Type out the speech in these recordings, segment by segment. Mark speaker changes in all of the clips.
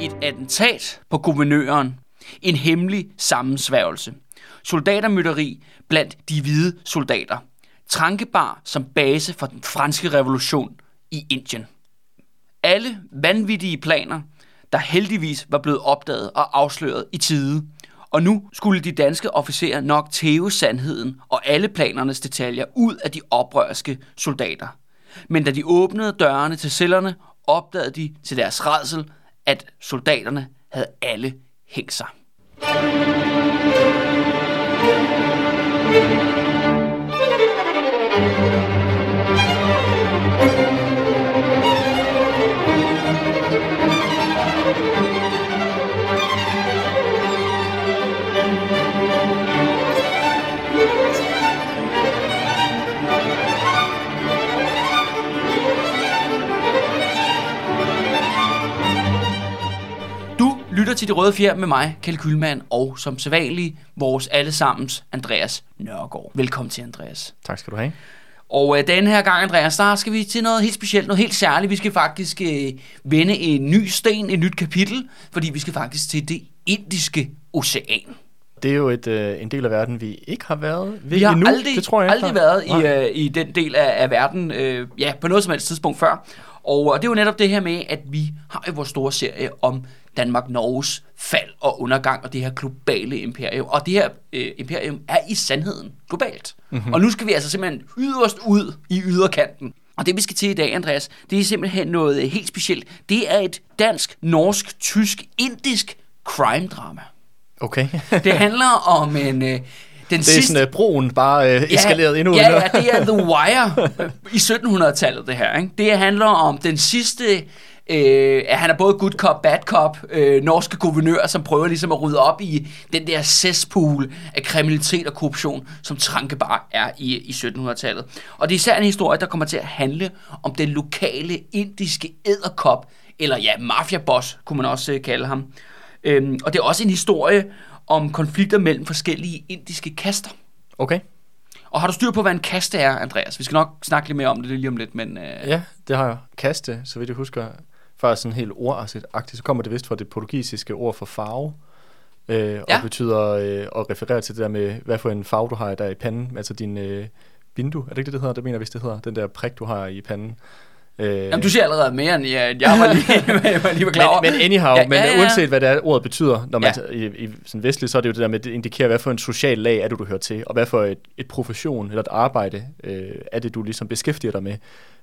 Speaker 1: Et attentat på guvernøren. En hemmelig sammensværgelse. Soldatermytteri blandt de hvide soldater. Trankebar som base for den franske revolution i Indien. Alle vanvittige planer, der heldigvis var blevet opdaget og afsløret i tide. Og nu skulle de danske officerer nok tæve sandheden og alle planernes detaljer ud af de oprørske soldater. Men da de åbnede dørene til cellerne, opdagede de til deres redsel, at soldaterne havde alle hængt sig. Du lytter til De Røde Fjer med mig, Kjeld Kylman, og som sædvanlig vores allesammens Andreas Nørgaard. Velkommen til, Andreas.
Speaker 2: Tak skal du have.
Speaker 1: Og øh, denne her gang, Andreas, der skal vi til noget helt specielt, noget helt særligt. Vi skal faktisk øh, vende en ny sten, et nyt kapitel, fordi vi skal faktisk til det indiske ocean.
Speaker 2: Det er jo et, øh, en del af verden, vi ikke har været ved
Speaker 1: Vi har
Speaker 2: endnu.
Speaker 1: aldrig,
Speaker 2: det tror jeg ikke,
Speaker 1: aldrig
Speaker 2: der-
Speaker 1: været i, øh, i den del af, af verden, øh, ja, på noget som helst tidspunkt før. Og, og det er jo netop det her med, at vi har jo vores store serie om Danmark-Norges fald og undergang og det her globale imperium. Og det her øh, imperium er i sandheden globalt.
Speaker 2: Mhm.
Speaker 1: Mm-hmm. Og nu skal vi altså simpelthen yderst ud i yderkanten. Og det vi skal til i dag, Andreas, det er simpelthen noget helt specielt. Det er et dansk, norsk, tysk, indisk crime-drama.
Speaker 2: Okay.
Speaker 1: Det handler om en... Øh, den
Speaker 2: det er sådan, at broen bare øh, eskaleret endnu.
Speaker 1: ja, ja, det er The Wire øh, i 1700-tallet, det her. Ikke? Det handler om den sidste... Øh, at han er både good cop, bad cop, øh, norske guvernør, som prøver ligesom at rydde op i den der cesspool af kriminalitet og korruption, som Trankebar er i, i 1700-tallet. Og det er især en historie, der kommer til at handle om den lokale indiske æderkop, eller ja, mafiaboss, kunne man også øh, kalde ham. Øhm, og det er også en historie om konflikter mellem forskellige indiske kaster.
Speaker 2: Okay.
Speaker 1: Og har du styr på, hvad en kaste er, Andreas? Vi skal nok snakke lidt mere om det lige om lidt, men... Øh,
Speaker 2: Ja, det har jeg. Kaste, så vidt jeg husker, faktisk sådan helt ordagtigt, så kommer det vist fra det portugisiske ord for farve. Øh, og
Speaker 1: Ja.
Speaker 2: betyder øh, at referere til det der med, hvad for en farve du har der i panden, altså din øh, vindue, er det ikke det, det hedder? Det mener jeg, hvis det hedder, den der prik, du har i panden. Øh,
Speaker 1: Jamen, du siger allerede mere, end jeg, jeg var lige, var lige var klar over.
Speaker 2: Men, men anyhow,
Speaker 1: Ja,
Speaker 2: men
Speaker 1: ja, ja.
Speaker 2: uanset hvad det er, ordet betyder, når man
Speaker 1: Ja.
Speaker 2: i, i sådan vestligt, så er det jo det der med, at det indikerer, hvad for en social lag er det, du hører til, og hvad for et, et profession eller et arbejde øh, er det, du ligesom beskæftiger dig med.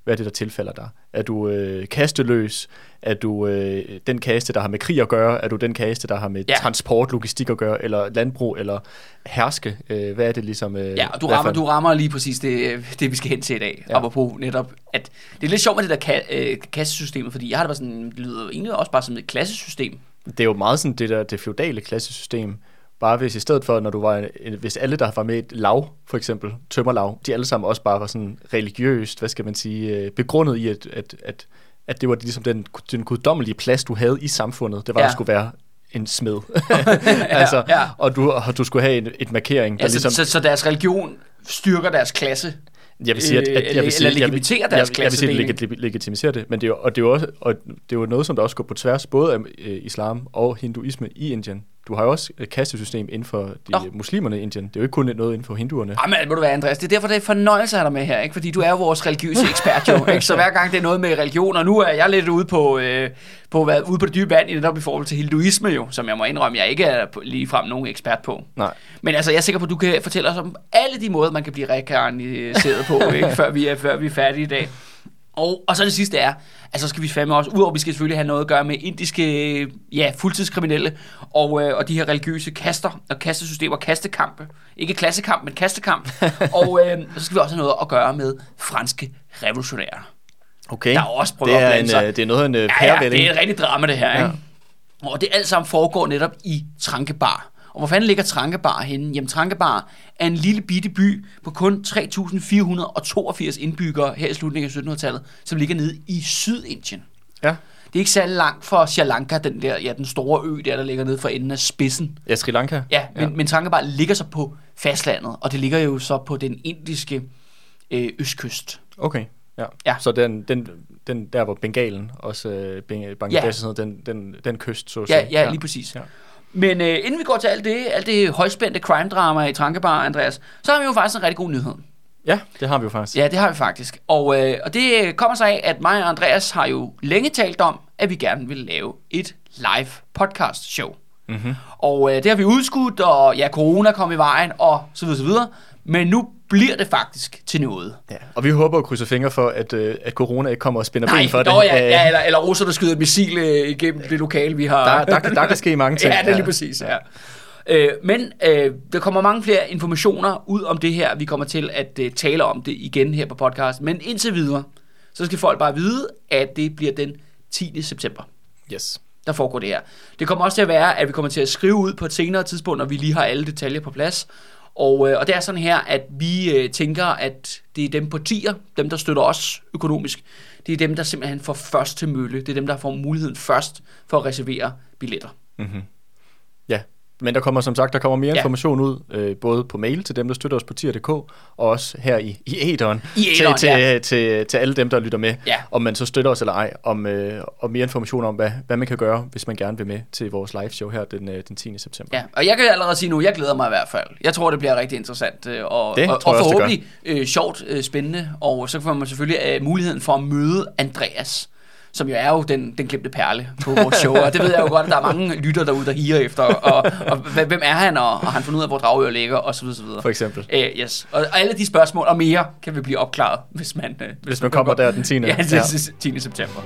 Speaker 2: Hvad er det, der tilfælder dig? Er du øh, kasteløs? Er du øh, den kaste, der har med krig at gøre? Er du den kaste, der har med
Speaker 1: Ja.
Speaker 2: transport, logistik at gøre? Eller landbrug? Eller herske? Øh, hvad er det ligesom? Øh,
Speaker 1: Ja, og du rammer, du rammer lige præcis det, det, vi skal hen til i dag. Ja. Apropos netop, at det er lidt sjovt med det der ka- øh, kassesystemet, fordi jeg har det bare sådan, det lyder egentlig også bare som et klassesystem.
Speaker 2: det er jo meget sådan det der det feudale klassesystem. Bare hvis i stedet for, når du var, hvis alle, der var med et lav, for eksempel tømmerlav, de alle sammen også bare var sådan religiøst, hvad skal man sige, øh, begrundet i, at, at, at, at det var ligesom den, den guddommelige plads, du havde i samfundet. Det var,
Speaker 1: Ja.
Speaker 2: ja. at du skulle være en smed. altså,
Speaker 1: ja.
Speaker 2: Og, du, og du skulle have en, et markering, der
Speaker 1: Altså,
Speaker 2: ligesom...
Speaker 1: så, så deres religion styrker deres klasse.
Speaker 2: Jeg vil sige, at, at jeg vil sige,
Speaker 1: eller legitimerer deres
Speaker 2: jeg, jeg vil sige, leg- legitimerer det, men det er, og det er jo også, og det er jo noget, som der også går på tværs både af øh, islam og hinduisme i Indien. Du har jo også et kastesystem inden for de
Speaker 1: Nå.
Speaker 2: muslimerne i Indien. Det er jo ikke kun noget inden for hinduerne.
Speaker 1: Ej, men må du være, Andreas, det er derfor, det er fornøjelse at have dig med her, ikke? Fordi du er jo vores religiøse ekspert, jo, ikke? Så hver gang det er noget med religion, og nu er jeg lidt ude på, øh, på, hvad, ude på det dybe vand, i netop i forhold til hinduisme, jo, som jeg må indrømme, jeg ikke er ligefrem nogen ekspert på.
Speaker 2: Nej.
Speaker 1: Men altså, jeg er sikker på, at du kan fortælle os om alle de måder, man kan blive rekarniseret på, ikke? Før, vi er, før vi er færdige i dag. Og, og så det sidste er, at så skal vi fandme også, udover at vi skal selvfølgelig have noget at gøre med indiske, ja, fuldtidskriminelle, og, øh, og de her religiøse kaster, og kastesystemer, kastekampe. Ikke klassekamp, men kastekamp. og øh, så skal vi også have noget at gøre med franske revolutionære.
Speaker 2: Okay.
Speaker 1: Der er også
Speaker 2: det er, en, øh, det er noget af en øh,
Speaker 1: Ja, ja, det er et rigtigt drama, det her. Ja. Ikke? Og det alt sammen foregår netop i Trankebar. Og hvor fanden ligger Trankebar henne? Jamen, Trankebar er en lille bitte by på kun 3.482 indbyggere her i slutningen af 1700-tallet, som ligger nede i Sydindien.
Speaker 2: Ja.
Speaker 1: Det er ikke særlig langt fra Sri Lanka, den der, ja, den store ø der, der ligger nede for enden af spidsen.
Speaker 2: ja, Sri Lanka.
Speaker 1: Ja, men, ja. men Trankebar ligger så på fastlandet, og det ligger jo så på den indiske øh, østkyst.
Speaker 2: Okay. Ja.
Speaker 1: Ja.
Speaker 2: Så den, den, den der, hvor Bengalen, også øh, Bangladesh
Speaker 1: Ja.
Speaker 2: sådan noget, den, den, den kyst, så at
Speaker 1: Ja,
Speaker 2: sige.
Speaker 1: ja, lige præcis.
Speaker 2: Ja.
Speaker 1: Men øh, inden vi går til alt det, alt det højspændte crime-drama i Trankebar, Andreas, så har vi jo faktisk en rigtig god nyhed.
Speaker 2: Ja, det har vi jo faktisk.
Speaker 1: Ja, det har vi faktisk. Og, øh, og det kommer sig af, at mig og Andreas har jo længe talt om, at vi gerne vil lave et live podcast show.
Speaker 2: Mm-hmm.
Speaker 1: Og øh, det har vi udskudt, og ja, corona kom i vejen, og så videre, så videre. Men nu bliver det faktisk til noget.
Speaker 2: Ja. Og vi håber at krydse fingre for, at, øh, at corona ikke kommer og spænder ben for det.
Speaker 1: nå, ja,
Speaker 2: Øh,
Speaker 1: ja, eller, eller russer, der skyder et missil øh, igennem det lokale, vi har.
Speaker 2: Der, der, der kan ske mange ting.
Speaker 1: Ja, det er lige præcis, ja. Øh, men øh, der kommer mange flere informationer ud om det her. Vi kommer til at øh, tale om det igen her på podcast. Men indtil videre, så skal folk bare vide, at det bliver den 10. september,
Speaker 2: Yes
Speaker 1: der foregår det her. Det kommer også til at være, at vi kommer til at skrive ud på et senere tidspunkt, når vi lige har alle detaljer på plads. Og, øh, og det er sådan her, at vi øh, tænker, at det er dem på tier, dem der støtter os økonomisk, det er dem, der simpelthen får først til mølle. Det er dem, der får muligheden først for at reservere billetter.
Speaker 2: Mm-hmm. Men der kommer som sagt der kommer mere
Speaker 1: Ja.
Speaker 2: information ud, øh, både på mail til dem, der støtter os på tier.dk, og også her i, i æderen,
Speaker 1: I
Speaker 2: til,
Speaker 1: æteren,
Speaker 2: til,
Speaker 1: ja.
Speaker 2: til, til, til alle dem, der lytter med,
Speaker 1: Ja.
Speaker 2: om man så støtter os eller ej, om, øh, og mere information om, hvad, hvad man kan gøre, hvis man gerne vil med til vores live show her den, øh, den 10. september.
Speaker 1: Ja, og jeg kan allerede sige nu, jeg glæder mig i hvert fald. Jeg tror, det bliver rigtig interessant, øh, og,
Speaker 2: Det
Speaker 1: og, og
Speaker 2: jeg også,
Speaker 1: forhåbentlig øh, sjovt, øh, spændende, og så får man selvfølgelig øh, muligheden for at møde Andreas, som jo er jo den, den glemte perle på vores show, og det ved jeg jo godt, at der er mange lytter derude, der higer efter, og, og hvem er han, og, og han fundet ud af, hvor Dragør ligger, og så videre, så videre.
Speaker 2: For eksempel.
Speaker 1: Øh, yes. Og, og alle de spørgsmål og mere kan vi blive opklaret, hvis man, øh,
Speaker 2: Hvis man kommer der den 10.
Speaker 1: Ja, det
Speaker 2: Ja.
Speaker 1: er 10. september.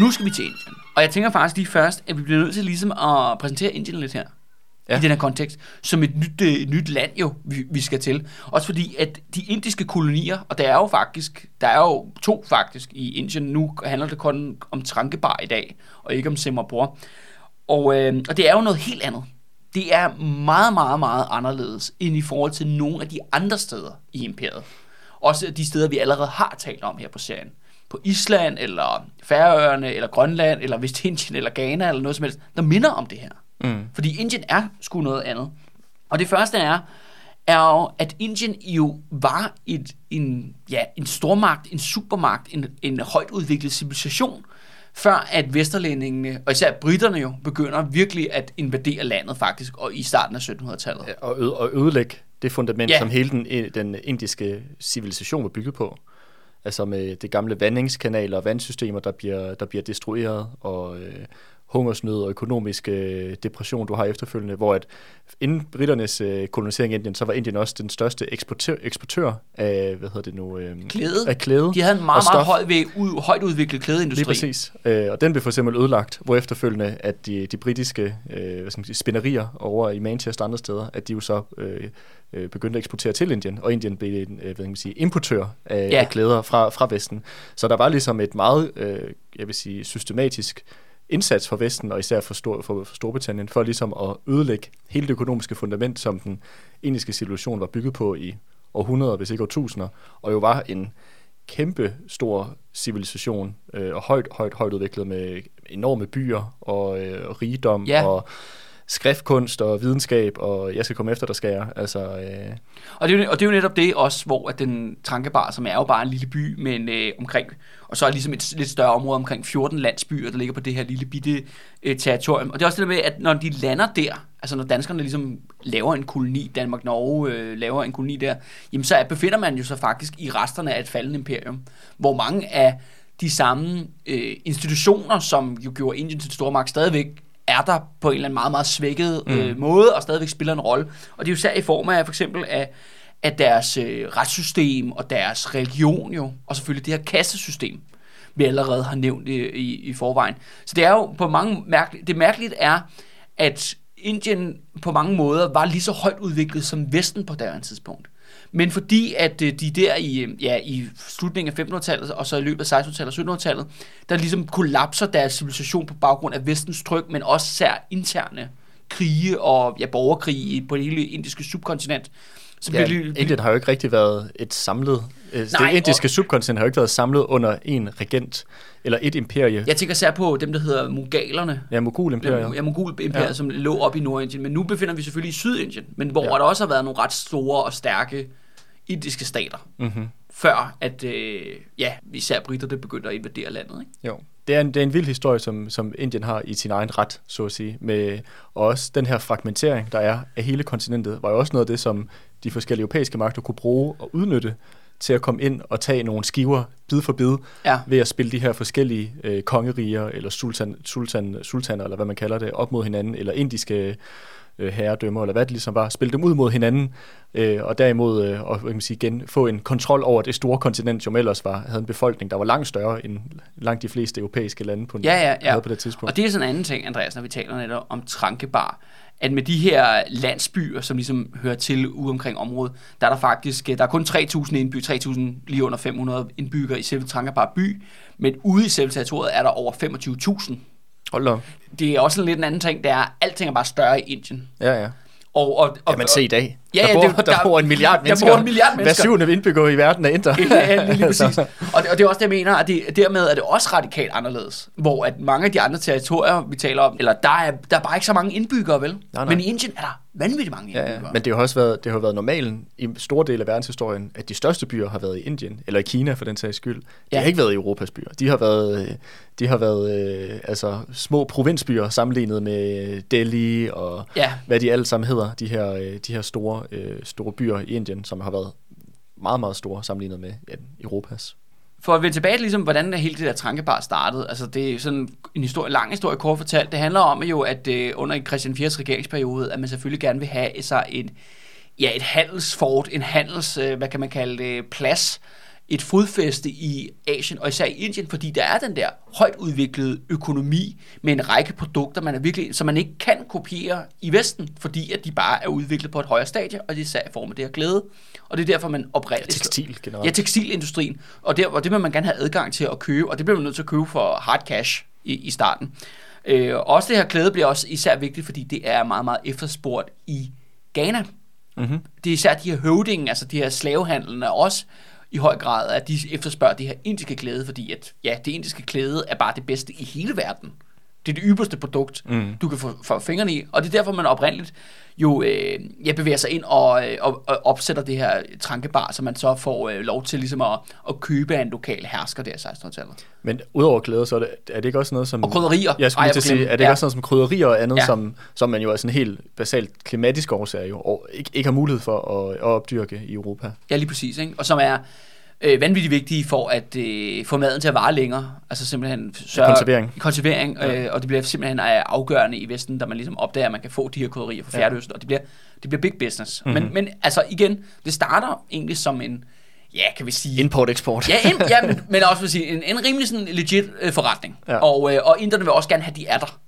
Speaker 1: Nu skal vi til Indien. Og jeg tænker faktisk lige først, at vi bliver nødt til ligesom at præsentere Indien lidt her. Ja. I den her kontekst. Som et nyt, øh, et nyt land jo, vi, vi skal til. Også fordi, at de indiske kolonier, og der er jo faktisk, der er jo to faktisk i Indien. Nu handler det kun om Trankebar i dag, og ikke om Singapore. Og, øh, og det er jo noget helt andet. Det er meget, meget, meget anderledes end i forhold til nogle af de andre steder i imperiet. Også de steder, vi allerede har talt om her på serien. På Island, eller Færøerne, eller Grønland, eller Vestindien, eller Ghana, eller noget som helst, der minder om det her.
Speaker 2: Mm.
Speaker 1: Fordi Indien er sgu noget andet. Og det første er, er jo, at Indien jo var et, en, ja, en stormagt, en supermagt, en, en højt udviklet civilisation, før at vesterlændingene, og især britterne jo, begynder virkelig at invadere landet faktisk, og i starten af 1700-tallet.
Speaker 2: Ja, og, øde, og ødelægge det fundament,
Speaker 1: ja.
Speaker 2: som hele den, den indiske civilisation var bygget på. Altså med det gamle vandingskanaler og vandsystemer, der bliver, der bliver destrueret, og øh, hungersnød og økonomisk øh, depression, du har efterfølgende, hvor at inden britternes øh, kolonisering i Indien, så var Indien også den største eksportør, eksportør af, hvad hedder det nu? Øh,
Speaker 1: Klæde.
Speaker 2: Af klæde.
Speaker 1: De havde en meget, meget høj, ved, ud, højt udviklet klædeindustri.
Speaker 2: Lige præcis. Øh, og den blev for eksempel ødelagt, hvor efterfølgende, at de, de britiske øh, hvad skal man sige, spænderier over i Manchester og andre steder, at de jo så øh, øh, begyndte at eksportere til Indien, og Indien blev en øh, hvad man sige, importør af,
Speaker 1: ja.
Speaker 2: af klæder fra, fra Vesten. Så der var ligesom et meget, øh, jeg vil sige, systematisk indsats for Vesten, og især for, Stor, for, for Storbritannien, for ligesom at ødelægge hele det økonomiske fundament, som den indiske civilisation var bygget på i århundreder, hvis ikke årtusinder, og jo var en kæmpe stor civilisation, øh, og højt, højt, højt udviklet med enorme byer og øh, rigdom
Speaker 1: Ja.
Speaker 2: og skriftkunst og videnskab, og jeg skal komme efter, der skal jeg. Altså, øh,
Speaker 1: Og det, er jo, og det er jo netop det også, hvor at den Trankebar, som er jo bare en lille by, men øh, omkring, og så er ligesom et lidt større område omkring 14 landsbyer, der ligger på det her lille bitte øh, territorium. Og det er også det der med, at når de lander der, altså når danskerne ligesom laver en koloni, Danmark-Norge øh, laver en koloni der, jamen så befinder man jo så faktisk i resterne af et faldende imperium, hvor mange af de samme øh, institutioner, som jo gjorde Indien til stormagt, stadigvæk er der på en eller anden meget, meget svækket øh, måde, og stadigvæk spiller en rolle. Og det er jo især i form af for eksempel af, af deres øh, retssystem og deres religion jo, og selvfølgelig det her kastesystem, vi allerede har nævnt i, i, i forvejen. Så det er jo på mange mærkeligt, det mærkeligt er, at Indien på mange måder var lige så højt udviklet som Vesten på daværende tidspunkt. Men fordi at øh, de der i, øh, ja, i slutningen af 1500-tallet, og så i løbet af 1600-tallet og 1700-tallet, der ligesom kollapser deres civilisation på baggrund af vestens tryk, men også sær interne krige og ja, borgerkrige på det hele indiske subkontinent, som
Speaker 2: Ja,
Speaker 1: virkelig-
Speaker 2: Indien har jo ikke rigtig været et samlet... øh,
Speaker 1: Nej,
Speaker 2: det indiske
Speaker 1: og-
Speaker 2: subkontinent har jo ikke været samlet under en regent, eller et imperie.
Speaker 1: Jeg tænker særligt på dem, der hedder Mugalerne.
Speaker 2: Ja, Mogul-imperiet.
Speaker 1: Ja, Mogul-imperiet, ja. Som lå op i Nordindien. Men nu befinder vi selvfølgelig i Sydindien, men hvor. Ja. der også har været nogle ret store og stærke indiske stater,
Speaker 2: Mm-hmm.
Speaker 1: før at, øh, ja, især britterne begyndte at invadere landet. Ikke?
Speaker 2: Jo. Det er, en, det er en vild historie, som, som Indien har i sin egen ret, så at sige. Med, og også den her fragmentering, der er af hele kontinentet, var jo også noget af det, som de forskellige europæiske magter kunne bruge og udnytte til at komme ind og tage nogle skiver bid for bid,
Speaker 1: Ja.
Speaker 2: ved at spille de her forskellige øh, kongeriger, eller sultan, sultan, sultaner, eller hvad man kalder det, op mod hinanden, eller indiske øh, herredømmer, eller hvad det ligesom var, spille dem ud mod hinanden, øh, og derimod øh, og, kan man sige, igen, få en kontrol over det store kontinent, som ellers var, havde en befolkning, der var langt større end langt de fleste europæiske lande på,
Speaker 1: Ja, ja, ja.
Speaker 2: havde på det tidspunkt.
Speaker 1: Og det er sådan en anden ting, Andreas, når vi taler netop om Trankebar, at med de her landsbyer, som ligesom hører til ude omkring området, der er der faktisk, der er kun 3.000 indbyggere, 3.000 lige under 500 indbyggere i selve Trankebar by, men ude i selve territoriet er der over 25.000.
Speaker 2: Hold da.
Speaker 1: Det er også sådan lidt en anden ting, det er, at alting er bare større i Indien.
Speaker 2: Ja, ja.
Speaker 1: Og, og, og,
Speaker 2: Jamen se i dag.
Speaker 1: Ja,
Speaker 2: der,
Speaker 1: ja,
Speaker 2: bor,
Speaker 1: det-
Speaker 2: der,
Speaker 1: der-
Speaker 2: bor en milliard
Speaker 1: der
Speaker 2: mennesker.
Speaker 1: bor en milliard mennesker.
Speaker 2: Hver syvende indbygger i verden er inder.
Speaker 1: Ja, lige præcis.
Speaker 2: Altså,
Speaker 1: Og det, og det er også det, jeg mener, at det, dermed er det også radikalt anderledes. Hvor at mange af de andre territorier, vi taler om, eller der er, der er bare ikke så mange indbyggere, vel?
Speaker 2: Nej, nej.
Speaker 1: Men i Indien er der vanvittigt mange
Speaker 2: Ja,
Speaker 1: indbyggere.
Speaker 2: ja. Men det har også været, det har været normalen i store dele af verdenshistorien, at de største byer har været i Indien, eller i Kina for den sags skyld. De
Speaker 1: Ja.
Speaker 2: har ikke været i Europas byer. De har været, øh, de har været øh, altså, små provinsbyer sammenlignet med Delhi og
Speaker 1: Ja.
Speaker 2: hvad de alle sammen hedder, de her, øh, de her store, øh, store byer i Indien, som har været meget, meget store sammenlignet med ja, Europas.
Speaker 1: For at vende tilbage til, ligesom, hvordan hele det der trankebar startede, altså det er sådan en historie, lang historie kort fortalt, det handler om jo, at øh, under Christian IV's regeringsperiode, at man selvfølgelig gerne vil have sig en, ja, et handelsfort, en handels, øh, hvad kan man kalde det, plads, et fodfæste i Asien, og især i Indien, fordi der er den der højt udviklede økonomi med en række produkter, man er virkelig, som man ikke kan kopiere i Vesten, fordi at de bare er udviklet på et højere stadie, og det er især i form af det her glæde. Og det er derfor, man oprindeligt...
Speaker 2: Tekstil generelt.
Speaker 1: Ja, tekstilindustrien. Og, der, og det vil man gerne have adgang til at købe, og det bliver man nødt til at købe for hard cash i, i starten. Øh, og også det her klæde bliver også især vigtigt, fordi det er meget, meget efterspurgt i Ghana.
Speaker 2: Mm-hmm.
Speaker 1: Det er især de her høvdinge, altså de her slavehandlende også i høj grad, at de efterspørger det her indiske klæde, fordi at, ja, det indiske klæde er bare det bedste i hele verden. Det er det ypperste produkt,
Speaker 2: Mm.
Speaker 1: du kan få, få fingrene i, og det er derfor, man oprindeligt jo øh, ja, bevæger sig ind og, øh, og, og opsætter det her trankebar, så man så får øh, lov til ligesom at, at købe af en lokal hersker der i 1600-tallet.
Speaker 2: Men udover klæder, så er det, er det ikke også noget som...
Speaker 1: Og krydderier.
Speaker 2: Jeg skulle
Speaker 1: Ej,
Speaker 2: til at sige, er det ikke
Speaker 1: Ja.
Speaker 2: også noget som krydderier og andet,
Speaker 1: Ja.
Speaker 2: som, som man jo af sådan helt basalt klimatiske årsager jo og ikke, ikke har mulighed for at, at opdyrke i Europa?
Speaker 1: Ja, lige præcis. Ikke? Og som er øh, vanvittigt vigtige for at øh, få maden til at vare længere. Altså simpelthen sørge,
Speaker 2: Konservering.
Speaker 1: Konservering,
Speaker 2: Ja.
Speaker 1: øh, og det bliver simpelthen øh, afgørende i Vesten, da man ligesom opdager, at man kan få de her krydderier fra
Speaker 2: Ja.
Speaker 1: Fjerdøsten, og det bliver, det bliver big business.
Speaker 2: Mhm.
Speaker 1: Men, men altså igen, det starter egentlig som en, ja, kan vi sige...
Speaker 2: Import-eksport.
Speaker 1: Ja, ind, ja men, men også vil sige, en, en rimelig sådan legit øh, forretning.
Speaker 2: Ja.
Speaker 1: Og, øh, og inderne vil også gerne have, de er der.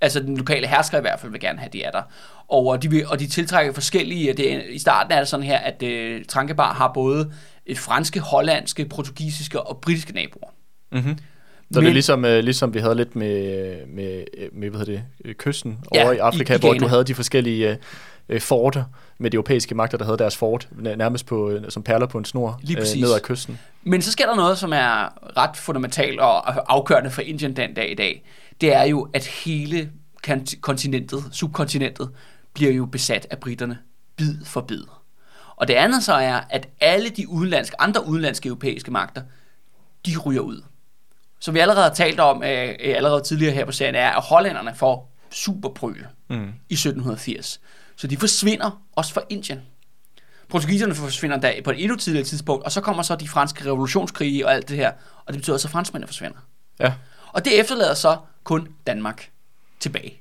Speaker 1: Altså den lokale hersker i hvert fald vil gerne have, de er der. Og, øh, de, vil, og de tiltrækker forskellige, det, i starten er det sådan her, at øh, Trankebar har både franske, hollandske, portugisiske og britiske naboer.
Speaker 2: Mm-hmm. Så det er ligesom, øh, ligesom vi havde lidt med, med, med hvad hedder det, øh, kysten
Speaker 1: Ja,
Speaker 2: over i
Speaker 1: i-
Speaker 2: Afrika,
Speaker 1: i
Speaker 2: hvor
Speaker 1: Ghana.
Speaker 2: du havde de forskellige øh, øh, forter med de europæiske magter, der havde deres fort næ- nærmest på, øh, som perler på en snor
Speaker 1: Lige præcis.
Speaker 2: ned ad kysten.
Speaker 1: Men så sker der noget, som er ret fundamentalt og afgørende for Indien den dag i dag. Det er jo, at hele kont- kontinentet, subkontinentet, bliver jo besat af britterne bid for bid. Og det andet så er, at alle de udenlandske, andre udenlandske europæiske magter, de ryger ud. Som vi allerede har talt om øh, øh, allerede tidligere her på serien, er, at hollænderne får superpryl
Speaker 2: Mm.
Speaker 1: i 1780. Så de forsvinder også fra Indien. Portugiserne forsvinder da på et endnu tidligere tidspunkt, og så kommer så de franske revolutionskrige og alt det her, og det betyder også, at franskmændene forsvinder.
Speaker 2: Ja.
Speaker 1: Og det efterlader så kun Danmark tilbage.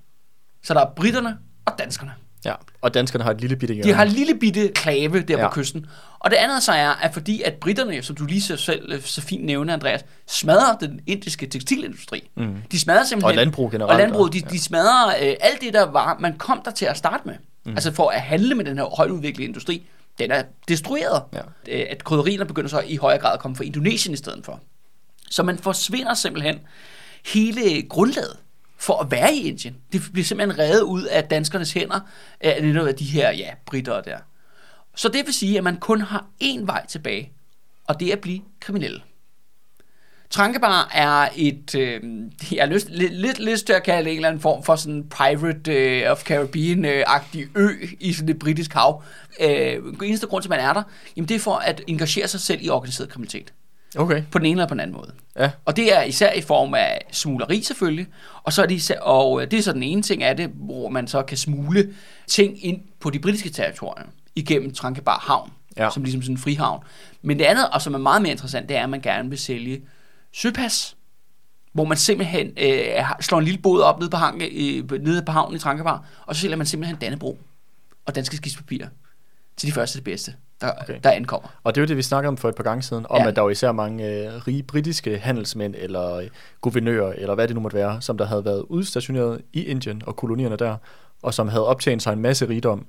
Speaker 1: Så der er britterne og danskerne.
Speaker 2: Ja. Og danskerne har et lille bitte hjørne.
Speaker 1: De har en lille bitte klave der ja. På kysten. Og det andet så er, at fordi at britterne, som du lige så, selv, så fint nævner, Andreas, smadrer den indiske tekstilindustri.
Speaker 2: Mm.
Speaker 1: De smadrer simpelthen...
Speaker 2: Og landbrug generelt,
Speaker 1: Og landbrug, de,
Speaker 2: ja.
Speaker 1: de smadrer øh, alt det, der var, man kom der til at starte med. Mm. Altså for at handle med den her højt udviklede industri, den er destrueret.
Speaker 2: Ja.
Speaker 1: Øh, at krydderierne begynder så i højere grad at komme fra Indonesien i stedet for. Så man forsvinder simpelthen hele grundlaget for at være i Indien. Det bliver simpelthen reddet ud af danskernes hænder, af netop af de her, ja, britter der. Så det vil sige, at man kun har én vej tilbage, og det er at blive kriminel. Trankebar er et, øh, jeg har lyst, lidt, lidt lyst til at kalde det en eller anden form for sådan Pirate øh, of Caribbean-agtig ø i sådan det britiske hav. Øh, eneste grund til, at man er der, jamen det er for at engagere sig selv i organiseret kriminalitet.
Speaker 2: Okay.
Speaker 1: På den ene eller på den anden måde.
Speaker 2: Ja.
Speaker 1: Og det er især i form af smugleri selvfølgelig, og så er det, især, og øh, det er så den ene ting af det, hvor man så kan smule ting ind på de britiske territorier igennem Trankebar Havn,
Speaker 2: Ja.
Speaker 1: som ligesom sådan en frihavn. Men det andet, og som er meget mere interessant, det er, at man gerne vil sælge søpas, hvor man simpelthen øh, slår en lille båd op nede på, hang, øh, nede på havnen i Trankebar, og så sælger man simpelthen Dannebro og danske skibspapirer til de første det bedste, der,
Speaker 2: Okay.
Speaker 1: der ankommer.
Speaker 2: Og det er jo det, vi snakkede om for et par gange siden, om
Speaker 1: Ja.
Speaker 2: at der var især mange øh, rige britiske handelsmænd eller øh, guvernører, eller hvad det nu måtte være, som der havde været udstationeret i Indien og kolonierne der, og som havde optjent sig en masse rigdom,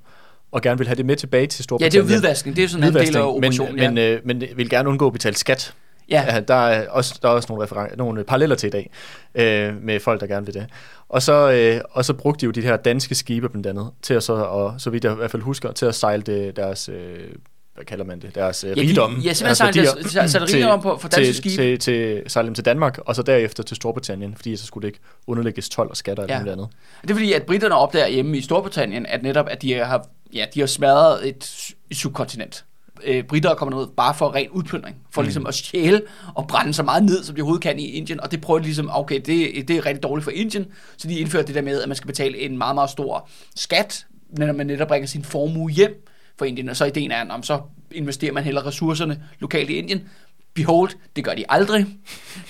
Speaker 2: og gerne ville have det med tilbage til
Speaker 1: Ja, det er
Speaker 2: Storbritannien.
Speaker 1: jo hvidvaskning, det er jo sådan en del af operationen.
Speaker 2: men, men,
Speaker 1: ja.
Speaker 2: øh, men vil gerne undgå at betale skat.
Speaker 1: Ja.
Speaker 2: Ja, der er også, der er også nogle, referen- nogle paralleller til i dag, øh, med folk, der gerne vil det. Og så, øh, og så brugte de jo de her danske skibe blandt andet, til at så, og, så vidt jeg i hvert fald husker, til at sejle det, deres, øh, hvad kalder man det, deres ja,
Speaker 1: de-
Speaker 2: rigdom.
Speaker 1: ja, simpelthen sejle deres- sejle- sejle rigdom på- for danske
Speaker 2: til,
Speaker 1: skibe.
Speaker 2: Til, til, sejle dem til Danmark, og så derefter til Storbritannien, fordi så skulle det ikke underlægges 12 og skatter eller
Speaker 1: Ja.
Speaker 2: noget andet.
Speaker 1: Det er fordi, at britterne opdager hjemme i Storbritannien, at netop, at de har, ja, de har smadret et, et subkontinent. Øh, britter kommer ud bare for ren udplyndring, for mm. ligesom at stjæle og brænde så meget ned, som de overhovedet kan i Indien, og det prøver de ligesom, okay, det, det er rigtig dårligt for Indien, så de indfører det der med, at man skal betale en meget, meget stor skat, når man netop bringer sin formue hjem for Indien, og så ideen er, om så investerer man heller ressourcerne lokalt i Indien. Behold, det gør de aldrig.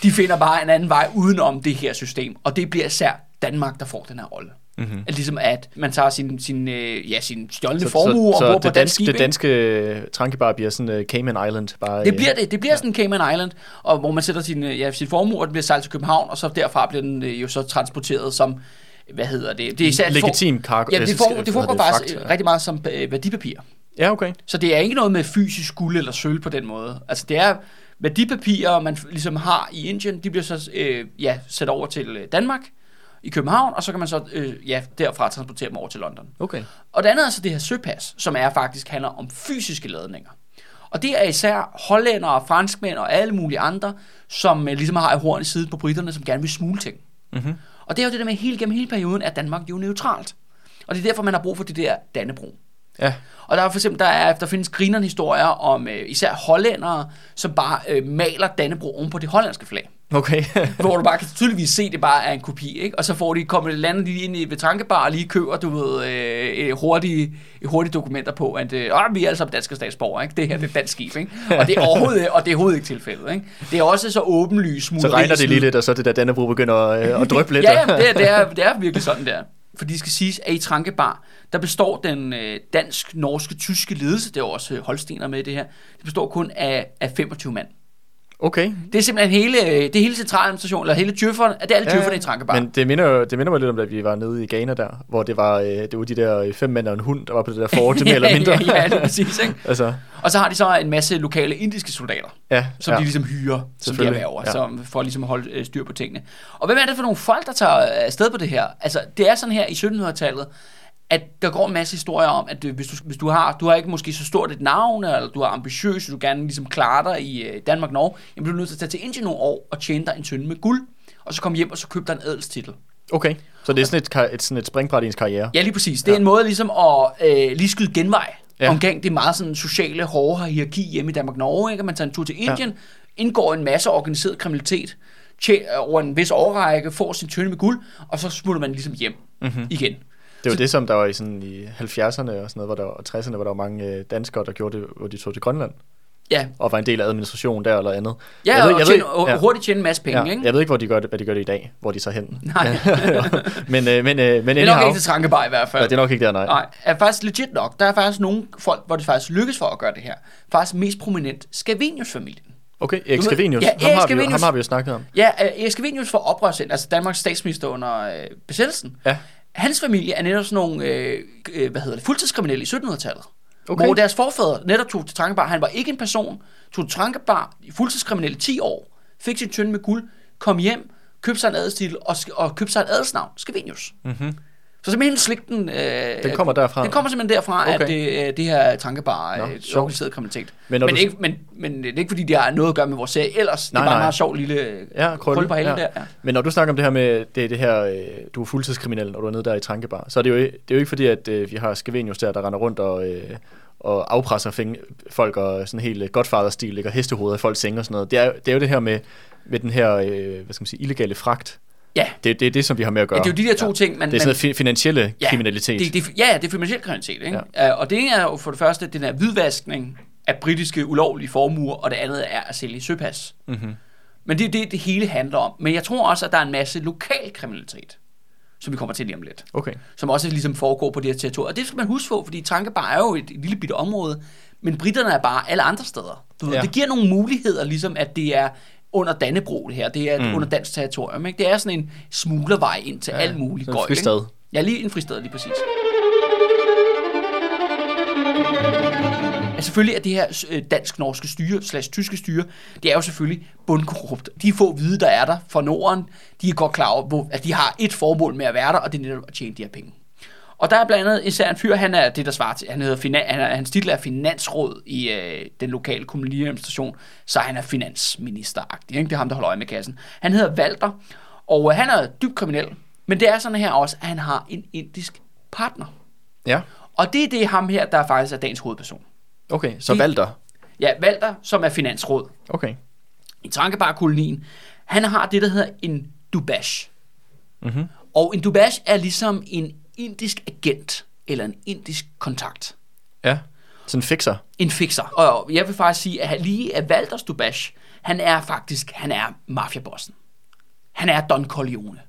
Speaker 1: De finder bare en anden vej udenom det her system, og det bliver især Danmark, der får den her rolle. Mm-hmm. At ligesom at man tager sin, sin, øh, ja, sin stjålne
Speaker 2: Så,
Speaker 1: formue
Speaker 2: så, så
Speaker 1: ombord på
Speaker 2: det,
Speaker 1: dansk
Speaker 2: danske,
Speaker 1: skib.
Speaker 2: det danske øh, trankebar bliver sådan uh, Cayman Island. Bare,
Speaker 1: Det
Speaker 2: øh,
Speaker 1: bliver det. Det bliver sådan en Cayman Island, og hvor man sætter sin, øh, ja, sin formue, og den bliver sejlet til København, og så derfra bliver den øh, jo så transporteret som, hvad hedder det? Det er især
Speaker 2: Legitim cargo-
Speaker 1: Ja, det,
Speaker 2: øh,
Speaker 1: får,
Speaker 2: hvad
Speaker 1: det foregår faktisk øh,
Speaker 2: ja.
Speaker 1: rigtig meget som øh, værdipapir.
Speaker 2: Ja, okay.
Speaker 1: Så det er ikke noget med fysisk guld eller sølv på den måde. Altså det er værdipapirer, man ligesom har i Indien, de bliver så øh, ja, sat over til øh, Danmark i København, og så kan man så øh, ja, derfra transportere dem over til London.
Speaker 2: Okay.
Speaker 1: Og det andet er så det her søpas, som er faktisk handler om fysiske ladninger. Og det er især hollændere, franskmænd og alle mulige andre, som øh, ligesom har et horn i siden på britterne, som gerne vil smule ting.
Speaker 2: Mm-hmm.
Speaker 1: Og det er jo det der med, hele gennem hele perioden er Danmark jo neutralt. Og det er derfor, man har brug for det der Dannebro.
Speaker 2: Ja,
Speaker 1: Og der er for eksempel, der, er, der findes grinerne historier om øh, især hollændere, som bare øh, maler Dannebro oven på det hollandske flag.
Speaker 2: Okay.
Speaker 1: hvor du bare kan tydeligvis se, at det bare er en kopi, ikke? Og så får de, kommer lander de ind i ved tankebar og lige køber, du ved, øh, et hurtige, et hurtige dokumenter på, at øh, "Åh, vi er alle sammen danske statsborgere, ikke? Det her det er et dansk skib, ikke? Og det er overhovedet, og det er overhovedet ikke tilfældet, ikke? Det er også så åbenlyst
Speaker 2: så regner det lige lidt, og så det der Dannebro begynder øh, at dryppe lidt.
Speaker 1: Ja, det, er, det, er, det er virkelig sådan der. For det skal siges, at i Trankebar, der består den øh, dansk, norske, tyske ledelse, det er også øh, Holstener med det her, det består kun af, af 25 mand.
Speaker 2: Okay.
Speaker 1: Det er simpelthen hele, øh, det er hele centraladministrationen, eller hele djøfferne, det er alle djøfferne i Trankebar.
Speaker 2: Men det minder, det minder mig lidt om, da vi var nede i Ghana der, hvor det var, øh, det var de der øh, fem mænd og en hund, der var på det der fort, mere eller mindre.
Speaker 1: ja, ja, det er præcis, ikke?
Speaker 2: altså,
Speaker 1: Og så har de så en masse lokale indiske soldater,
Speaker 2: ja,
Speaker 1: som
Speaker 2: ja.
Speaker 1: de ligesom hyrer, som de erhverver,
Speaker 2: ja.
Speaker 1: som for ligesom at holde øh, styr på tingene. Og hvem er det for nogle folk, der tager afsted på det her? Altså, det er sådan her i 1700-tallet, at der går en masse historier om, at øh, hvis du, hvis du har, du har ikke måske så stort et navn, eller du er ambitiøs, og du gerne ligesom klarer dig i øh, Danmark Norge, jamen bliver du nødt til at tage til Indien nogle år og tjene dig en tønde med guld, og så komme hjem og så købe dig en adelstitel.
Speaker 2: Okay, så det er sådan et, et, sådan et springbræt i ens karriere.
Speaker 1: Ja, lige præcis. Det er ja. en måde ligesom at øh, lige skyde genvej ja. Omkring det meget sådan sociale, hårde hierarki hjemme i Danmark-Norge. Ikke? At Man tager en tur til Indien, ja. indgår en masse organiseret kriminalitet, tje, over en vis årrække, får sin tønde med guld, og så smutter man ligesom hjem mm-hmm. igen.
Speaker 2: Det var det, som der var i, sådan, i 70'erne og, sådan noget, hvor der, og 60'erne, hvor der var mange øh, danskere, der gjorde det, hvor de tog til Grønland,
Speaker 1: Ja,
Speaker 2: og var en del af administrationen der eller andet.
Speaker 1: ja
Speaker 2: Jeg ved-
Speaker 1: og,
Speaker 2: jeg
Speaker 1: tjene,
Speaker 2: ved- ja.
Speaker 1: hurtigt tjene en masse penge.
Speaker 2: Ja,
Speaker 1: ikke?
Speaker 2: jeg ved ikke, hvor de gør det, hvad de gør det i dag, hvor de så hen.
Speaker 1: Nej,
Speaker 2: men, øh, men, øh, men
Speaker 1: det er nok ikke til Trankebar i hvert fald.
Speaker 2: ja, det er nok ikke der, nej.
Speaker 1: Nej, er faktisk legit nok. Der er faktisk nogle folk, hvor det faktisk lykkes for at gøre det her. Faktisk mest prominent Scavenius-familien.
Speaker 2: Okay, Erik Scavenius,
Speaker 1: Ja,
Speaker 2: ham,
Speaker 1: Erik
Speaker 2: har vi, jo-
Speaker 1: Scavenius.
Speaker 2: ham har vi jo snakket om.
Speaker 1: Ja, øh, Erik Scavenius for oprørscenter, altså Danmarks statsminister under øh, besættelsen.
Speaker 2: Ja.
Speaker 1: Hans familie er netop sådan nogle, øh, øh, hvad hedder det, fuldtidskriminelle i 1700-tallet.
Speaker 2: Okay.
Speaker 1: Hvor deres forfædre netop tog til Trankebar. Han var ikke en person, tog til Trankebar i fuldtidskriminelle 10 år, fik sin tynde med guld, kom hjem, købte sig en adelstitel og, og købte sig et adelsnavn, Scavenius.
Speaker 2: Mm-hmm.
Speaker 1: Så simpelthen slægten... Øh,
Speaker 2: Den kommer derfra?
Speaker 1: Den kommer simpelthen derfra, okay. at det, øh, det her tankebar
Speaker 2: Nå,
Speaker 1: øh,
Speaker 2: sjovt.
Speaker 1: organiseret kriminalitet.
Speaker 2: Men
Speaker 1: Men,
Speaker 2: du-
Speaker 1: ikke, men, men det er ikke fordi, det har noget at gøre med vores serie ellers.
Speaker 2: Nej,
Speaker 1: det er bare
Speaker 2: nej.
Speaker 1: en meget sjov lille
Speaker 2: Ja, krølle.
Speaker 1: krølle på halen
Speaker 2: Ja.
Speaker 1: der. Ja.
Speaker 2: Men når du snakker om det her med det, det her, øh, du er fuldtidskriminel, når du er nede der i Trankebar, så er det jo, det er jo ikke fordi, at øh, vi har Skavenius der, der render rundt og, øh, og afpresser folk og sådan helt øh, godfather-stil, lægger hestehoveder i folks senge og sådan noget. Det er, det er jo det her med, med den her, øh, hvad skal man sige, illegale fragt.
Speaker 1: Ja.
Speaker 2: Det, det er det, som vi har med at gøre.
Speaker 1: Ja, det er jo de der to ting, man...
Speaker 2: Det er sådan noget fi- finansielle
Speaker 1: Ja,
Speaker 2: kriminalitet.
Speaker 1: Det, det, ja, ja, det er finansiel kriminalitet. Ikke? Ja. Uh, og det er jo for det første den her hvidvaskning af britiske ulovlige formuer, og det andet er at sælge søpas.
Speaker 2: mm-hmm.
Speaker 1: Men det er det, det hele handler om. Men jeg tror også, at der er en masse lokal kriminalitet, som vi kommer til lige om lidt.
Speaker 2: Okay.
Speaker 1: Som også ligesom foregår på det her territorium. Og det skal man huske på, fordi Trankebar er jo et, et lille bitte område, men britterne er bare alle andre steder. Du ved,
Speaker 2: Ja.
Speaker 1: Det giver nogle muligheder, ligesom at det er under Dannebro det her. Det er
Speaker 2: Mm.
Speaker 1: under dansk territorium. Ikke? Det er sådan en smuglervej ind til
Speaker 2: Ja,
Speaker 1: alt muligt gøjl, ikke?
Speaker 2: fristad.
Speaker 1: Ja, lige en fristad, lige præcis. Ja, selvfølgelig er det her øh, dansk-norske styre, slash tyske styre, det er jo selvfølgelig bundkorrupt. De få hvide, der er der fra Norden, de er godt klar over, at de har et formål med at være der, og det er netop at tjene de her penge. Og der er blandt andet især en fyr, han er det, der svarer til, han hedder, finan, han er, hans titel er finansråd i øh, den lokale kommunale administration, så han er finansminister-agtig, ikke? det er ham, der holder øje med kassen. Han hedder Walter, og øh, han er dybt kriminel, men det er sådan her også, at han har en indisk partner.
Speaker 2: Ja,
Speaker 1: Og det er det ham her, der faktisk er dagens hovedperson.
Speaker 2: okay. Så
Speaker 1: Det-
Speaker 2: Valter.
Speaker 1: Ja, Walter, som er finansråd
Speaker 2: Okay.
Speaker 1: i Trankebar-kolonien, han har det, der hedder en dubash.
Speaker 2: Mm-hmm.
Speaker 1: Og en dubash er ligesom en indisk agent, eller en indisk kontakt.
Speaker 2: Ja, sådan en fixer.
Speaker 1: En fixer. Og jeg vil faktisk sige, at lige af Walters dubash, han er faktisk, han er mafiabossen. Han er Don Corleone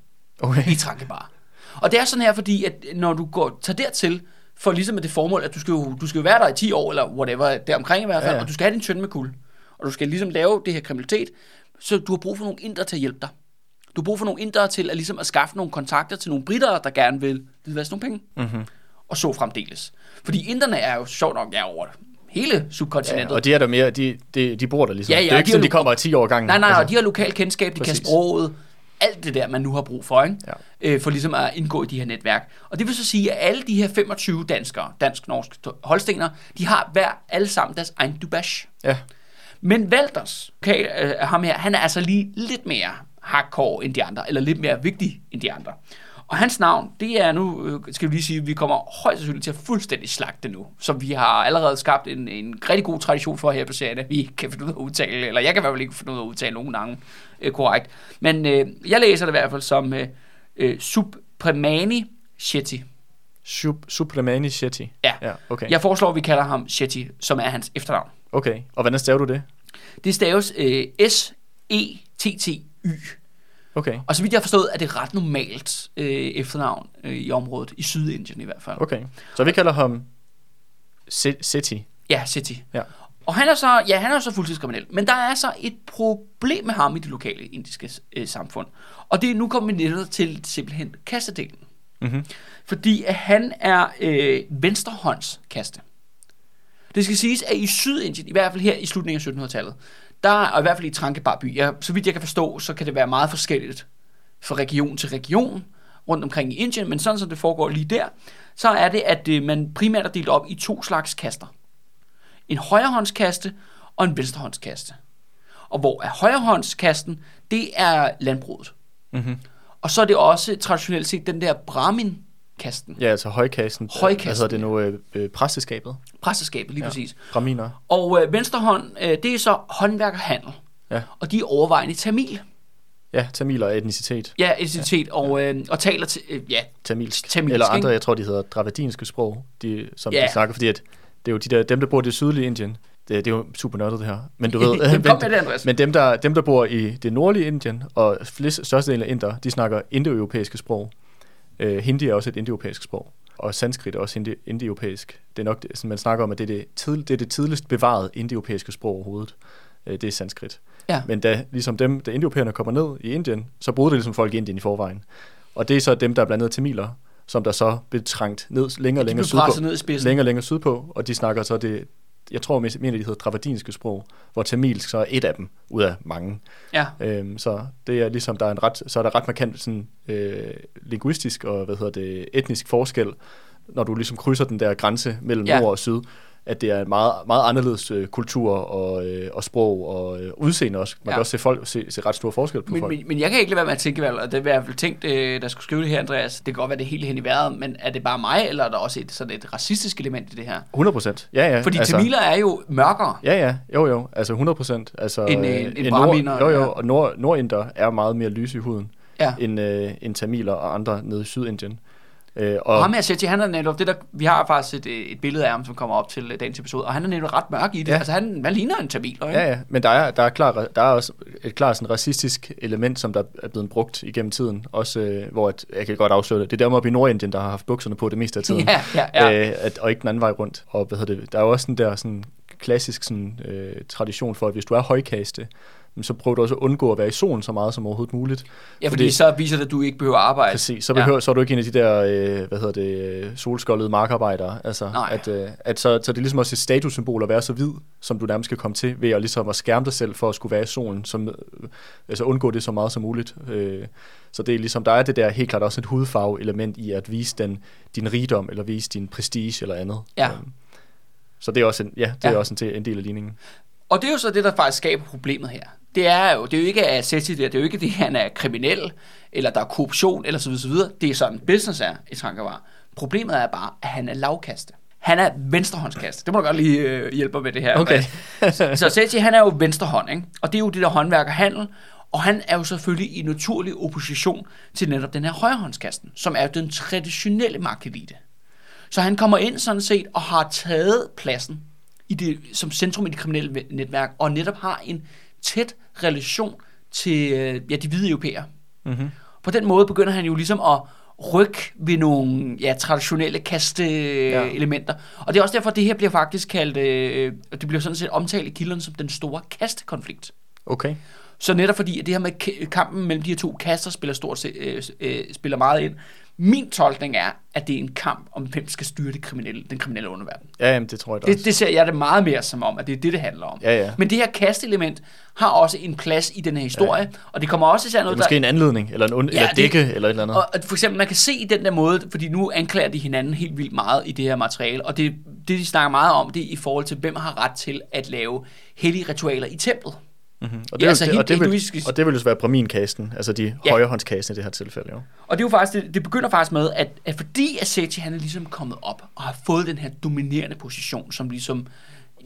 Speaker 2: Okay.
Speaker 1: i Trankebar. Og det er sådan her, fordi at når du går, tager dertil, for ligesom med det formål, at du skal, jo, du skal jo være der i 10 år, eller whatever, deromkring i hvert fald,
Speaker 2: Ja,
Speaker 1: ja, og du skal have din tønde med kul. Og du skal ligesom lave det her kriminalitet, så du har brug for nogle indre til at hjælpe dig. Du har brug for nogle indre til at, ligesom at skaffe nogle kontakter til nogle britter, der gerne vil hvidvaske nogle penge.
Speaker 2: Mm-hmm.
Speaker 1: Og så fremdeles. Fordi inderne er jo sjovt nok ja, over hele
Speaker 2: Ja,
Speaker 1: subkontinentet.
Speaker 2: og de er der mere, de, de, de bor der ligesom.
Speaker 1: Ja, ja,
Speaker 2: det er jo ikke
Speaker 1: de
Speaker 2: sådan, de kommer i 10 år gangen.
Speaker 1: Nej, nej, altså, de har lokalt kendskab, de
Speaker 2: Præcis.
Speaker 1: kan sproget, alt det der, man nu har brug for, ikke?
Speaker 2: Ja.
Speaker 1: Øh, for ligesom at indgå i de her netværk. Og det vil så sige, at alle de her 25 danskere, dansk-norsk holstener, de har hver alle sammen deres egen dubash.
Speaker 2: Ja,
Speaker 1: Men Valters, okay, øh, ham her, han er altså lige lidt mere hardcore end de andre, eller lidt mere vigtig end de andre. Og hans navn, det er nu, øh, skal vi lige sige, vi kommer højst sandsynligt til at fuldstændig slagte nu. Så vi har allerede skabt en, en rigtig god tradition for her på serien, at vi kan finde ud af at udtale, eller jeg kan i hvert fald ikke finde ud af at udtale nogen navn øh, korrekt. Men øh, jeg læser det i hvert fald som øh, øh, Supremani Shetty.
Speaker 2: Sup, Suplemani Shetty.
Speaker 1: Ja.
Speaker 2: Ja, okay.
Speaker 1: Jeg foreslår, at vi kalder ham Shetty, som er hans efternavn.
Speaker 2: Okay, og hvordan staver du det?
Speaker 1: Det staves øh, S-E-T-T-Y.
Speaker 2: Okay,
Speaker 1: Og så vidt jeg har forstået, er det ret normalt øh, efternavn øh, i området, i Sydindien i hvert fald.
Speaker 2: okay. Så vi kalder ham Seti.
Speaker 1: Ja, City.
Speaker 2: Ja.
Speaker 1: Og han er så, ja, han er så fuldtidskriminel. Men der er så et problem med ham i det lokale indiske øh, samfund. Og det er nu ned til simpelthen kastedelen.
Speaker 2: Mm-hmm.
Speaker 1: Fordi at han er øh, venstrehåndskaste. Det skal siges, at i Sydindien, i hvert fald her i slutningen af 1700-tallet, der, og i hvert fald i Trankebar by, ja, så vidt jeg kan forstå, så kan det være meget forskelligt fra region til region rundt omkring i Indien, men sådan som det foregår lige der, så er det, at øh, man primært er delt op i to slags kaster. En højrehåndskaste og en venstrehåndskaste. Og hvor er højrehåndskasten, det er landbruget.
Speaker 2: Mm-hmm.
Speaker 1: Og så er det også traditionelt set den der Brahmin-kasten.
Speaker 2: Ja, altså højkassen.
Speaker 1: Højkassen,
Speaker 2: Altså det nu øh, øh, præsteskabet.
Speaker 1: Præsteskabet, lige
Speaker 2: Ja.
Speaker 1: ja. præcis.
Speaker 2: Braminer.
Speaker 1: Og øh, venstre hånd, øh, det er så håndværk og handel.
Speaker 2: Ja.
Speaker 1: Og de er overvejende tamil.
Speaker 2: Ja, tamil og etnicitet.
Speaker 1: Ja, etnicitet, og, øh, og taler til, øh, ja,
Speaker 2: Tamilsk.
Speaker 1: Tamilsk,
Speaker 2: Eller andre,
Speaker 1: ikke?
Speaker 2: jeg tror, de hedder dravadinske sprog, de, som
Speaker 1: Ja.
Speaker 2: de snakker, fordi at det er jo de der, dem, der bor i det sydlige Indien. Det, det er jo super nørdet det her. Men du ved, men,
Speaker 1: med det,
Speaker 2: men dem, der, dem, der bor i det nordlige Indien, og flest, størstedelen af inder, de snakker indoeuropæiske sprog. Uh, hindi er også et indoeuropæisk sprog. Og sanskrit er også indoeuropæisk. Det er nok, det, sådan, man snakker om, at det er det, tid, det er det tidligst bevarede indoeuropæiske sprog overhovedet. Uh, det er sanskrit.
Speaker 1: Ja.
Speaker 2: Men da ligesom dem, da indoeuropæerne kommer ned i Indien, så boede det ligesom folk i Indien i forvejen. Og det er så dem, der er blandt andet tamiler, som der så blev trængt ned længere og længere sydpå.
Speaker 1: ned i spidsen.
Speaker 2: Længere og længere sydpå, og de snakker så det, jeg tror, at de hedder dravadinske sprog, hvor tamilsk så er et af dem ud af mange.
Speaker 1: Ja.
Speaker 2: Øhm, så det er ligesom, der er en ret, så er der ret markant sådan, øh, linguistisk og hvad hedder det, etnisk forskel, når du ligesom krydser den der grænse mellem
Speaker 1: Ja.
Speaker 2: nord og syd, at det er en meget, meget anderledes øh, kultur og, øh, og sprog og øh, udseende også. Man
Speaker 1: Ja.
Speaker 2: kan også se, folk, se, se ret stor forskel på
Speaker 1: Men,
Speaker 2: folk.
Speaker 1: men, men jeg kan ikke lade være med at tænke, vel, og det var i hvert fald tænkt, øh, der skulle skrive det her, Andreas. Det kan godt være, det er helt hen i vejret, men er det bare mig, eller er der også et, sådan et racistisk element i det her?
Speaker 2: 100 procent. Ja, ja.
Speaker 1: Fordi altså, tamiler er jo mørkere.
Speaker 2: Ja, ja, jo, jo, altså 100 procent. Altså,
Speaker 1: En, øh,
Speaker 2: øh,
Speaker 1: en
Speaker 2: nord, Jo, jo, og nord, nordinder er meget mere lyse i huden,
Speaker 1: Ja.
Speaker 2: end, øh, end tamiler og andre nede i Sydindien. Øh,
Speaker 1: Og ham her Sethi, han er netop det der, vi har faktisk et, øh, et billede af ham, som kommer op til øh, dagens episode, og han er netop ret mørk i det. Ja. Altså han, man ligner en tamil, ikke?
Speaker 2: Ja, ja, men der er, der er, klar, der er også et klart sådan racistisk element, som der er blevet brugt igennem tiden. Også, øh, hvor at, jeg kan godt afsløre det, det er dem oppe i Nordindien, der har haft bukserne på det meste af tiden.
Speaker 1: Ja, ja, ja.
Speaker 2: Øh, at, og ikke den anden vej rundt. Og hvad hedder det, der er jo også den der sådan, klassisk sådan, øh, tradition for, at hvis du er højkaste, så prøver du også at undgå at være i solen så meget som overhovedet muligt.
Speaker 1: ja, fordi, så viser det, at du ikke behøver at arbejde.
Speaker 2: Præcis, så, behøver, ja. så er du ikke en af de der, øh, hvad hedder det, øh, solskoldede markarbejdere. Altså,
Speaker 1: Nej.
Speaker 2: at, øh, at så, så det er ligesom også et statussymbol at være så hvid, som du nærmest skal komme til, ved at, ligesom at skærme dig selv for at skulle være i solen, som, øh, altså undgå det så meget som muligt. Øh, så det er ligesom, der er det der helt klart også et hudfarve element i at vise den, din rigdom, eller vise din prestige eller andet.
Speaker 1: Ja.
Speaker 2: Øhm, så det er også en, ja, det
Speaker 1: Ja.
Speaker 2: er også en, del- en del af ligningen.
Speaker 1: Og det er jo så det, der faktisk skaber problemet her. Det er jo, det er jo ikke, at Sethi der, det er jo ikke det, han er kriminel, eller der er korruption, eller så videre, så videre. Det er sådan, business er i Trankevar. Problemet er bare, at han er lavkaste. Han er venstrehåndskaste. Det må du godt lige øh, hjælpe med det her.
Speaker 2: Okay.
Speaker 1: så, så Sethi, han er jo venstrehånd, ikke? Og det er jo det der håndværk og handel. Og han er jo selvfølgelig i naturlig opposition til netop den her højrehåndskasten, som er den traditionelle magtelite. Så han kommer ind sådan set og har taget pladsen i det, som centrum i det kriminelle netværk, og netop har en tæt relation til øh, ja, de hvide europæere.
Speaker 2: Mm-hmm.
Speaker 1: På den måde begynder han jo ligesom at rykke ved nogle ja, traditionelle kaste-elementer. Og det er også derfor, at det her bliver faktisk kaldt, øh, det bliver sådan set omtalt i kilderne som den store kastekonflikt.
Speaker 2: Okay.
Speaker 1: Så netop fordi, at det her med kampen mellem de her to kaster spiller, stort øh, øh, spiller meget ind. Min tolkning er, at det er en kamp om, hvem skal styre det kriminelle, den kriminelle underverden.
Speaker 2: Ja, jamen, det tror jeg
Speaker 1: Det,
Speaker 2: også.
Speaker 1: det ser jeg det meget mere som om, at det er det, det handler om.
Speaker 2: Ja, ja.
Speaker 1: Men det her kastelement har også en plads i den her historie, ja. og det kommer også til at
Speaker 2: Det
Speaker 1: noget,
Speaker 2: er måske en anledning, eller en und-
Speaker 1: Ja,
Speaker 2: eller
Speaker 1: det-
Speaker 2: dække, eller et eller andet.
Speaker 1: og for eksempel, man kan se i den der måde, fordi nu anklager de hinanden helt vildt meget i det her materiale, og det, det de snakker meget om, det er i forhold til, hvem har ret til at lave hellige ritualer i templet.
Speaker 2: Mm-hmm. Og,
Speaker 1: Ja,
Speaker 2: det,
Speaker 1: altså
Speaker 2: vil,
Speaker 1: helt
Speaker 2: og, det vil,
Speaker 1: hinduistisk-
Speaker 2: og det vil jo være braminkasten, altså de
Speaker 1: Ja.
Speaker 2: ja. højrehåndskasten i det her tilfælde. Jo.
Speaker 1: Og det er jo faktisk, det, det begynder faktisk med, at, at fordi Asechi, han er ligesom kommet op og har fået den her dominerende position, som ligesom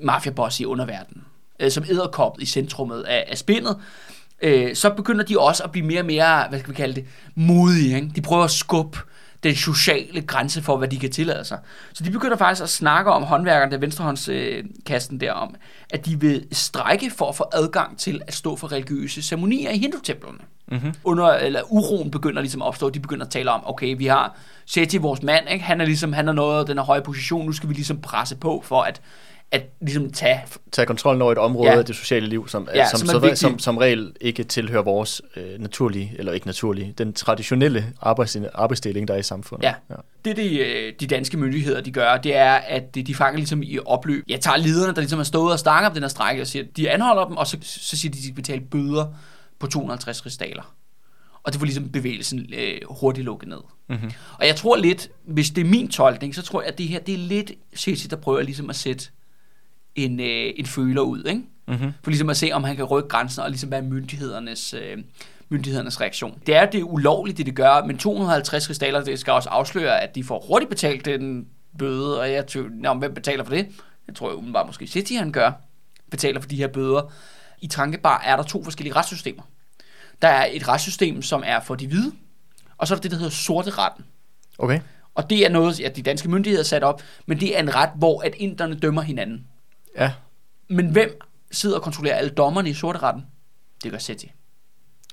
Speaker 1: mafiaboss i underverdenen, øh, som æderkoppet i centrummet af, af spindet, øh, så begynder de også at blive mere og mere, hvad skal vi kalde det, modige. Ikke? De prøver at skubbe den sociale grænse for, hvad de kan tillade sig. Så de begynder faktisk at snakke om håndværkerne, der venstrehåndskasten der om, at de vil strække for at få adgang til at stå for religiøse ceremonier i hindutemplerne
Speaker 2: Mm-hmm.
Speaker 1: under, eller uroen begynder ligesom at opstå, de begynder at tale om, okay, vi har Seti, vores mand, ikke? han er ligesom, han er noget af den her høje position, nu skal vi ligesom presse på for at, at ligesom tage,
Speaker 2: Tage kontrollen over et område
Speaker 1: Ja.
Speaker 2: ja. af det sociale liv, som,
Speaker 1: Ja,
Speaker 2: ja, som,
Speaker 1: som er
Speaker 2: som, som, regel ikke tilhører vores øh, naturlige, eller ikke naturlige, den traditionelle arbejds, arbejdsdeling, der er i samfundet.
Speaker 1: Ja. det de, øh, de danske myndigheder, de gør, det er, at de, fanger ligesom i opløb. Jeg tager lederne, der ligesom er stået og snakker om den her strække, og siger, de anholder dem, og så, så siger de, at de skal betale bøder på 250 rigsdaler. Og det får ligesom bevægelsen øh, hurtigt lukket ned.
Speaker 2: Mm-hmm.
Speaker 1: Og jeg tror lidt, hvis det er min tolkning, så tror jeg, at det her, det er lidt Ceci, der prøver ligesom at sætte en, øh, en føler ud, ikke?
Speaker 2: Mm-hmm.
Speaker 1: For ligesom at se, om han kan rykke grænsen, og ligesom er myndighedernes, øh, myndighedernes reaktion. Det er det er ulovligt, det de gør, men 250 rigsdaler, det skal også afsløre, at de får hurtigt betalt den bøde, og jeg tror, hvem betaler for det? Jeg tror jo umiddelbart måske City, han gør, betaler for de her bøder. I Trankebar er der to forskellige retssystemer. Der er et retssystem, som er for de hvide, og så er der det, der hedder sorte retten.
Speaker 2: Okay.
Speaker 1: Og det er noget, at de danske myndigheder har sat op, men det er en ret, hvor at inderne dømmer hinanden.
Speaker 2: Ja,
Speaker 1: Men hvem sidder og kontrollerer alle dommerne i sorte retten? Det gør Seti.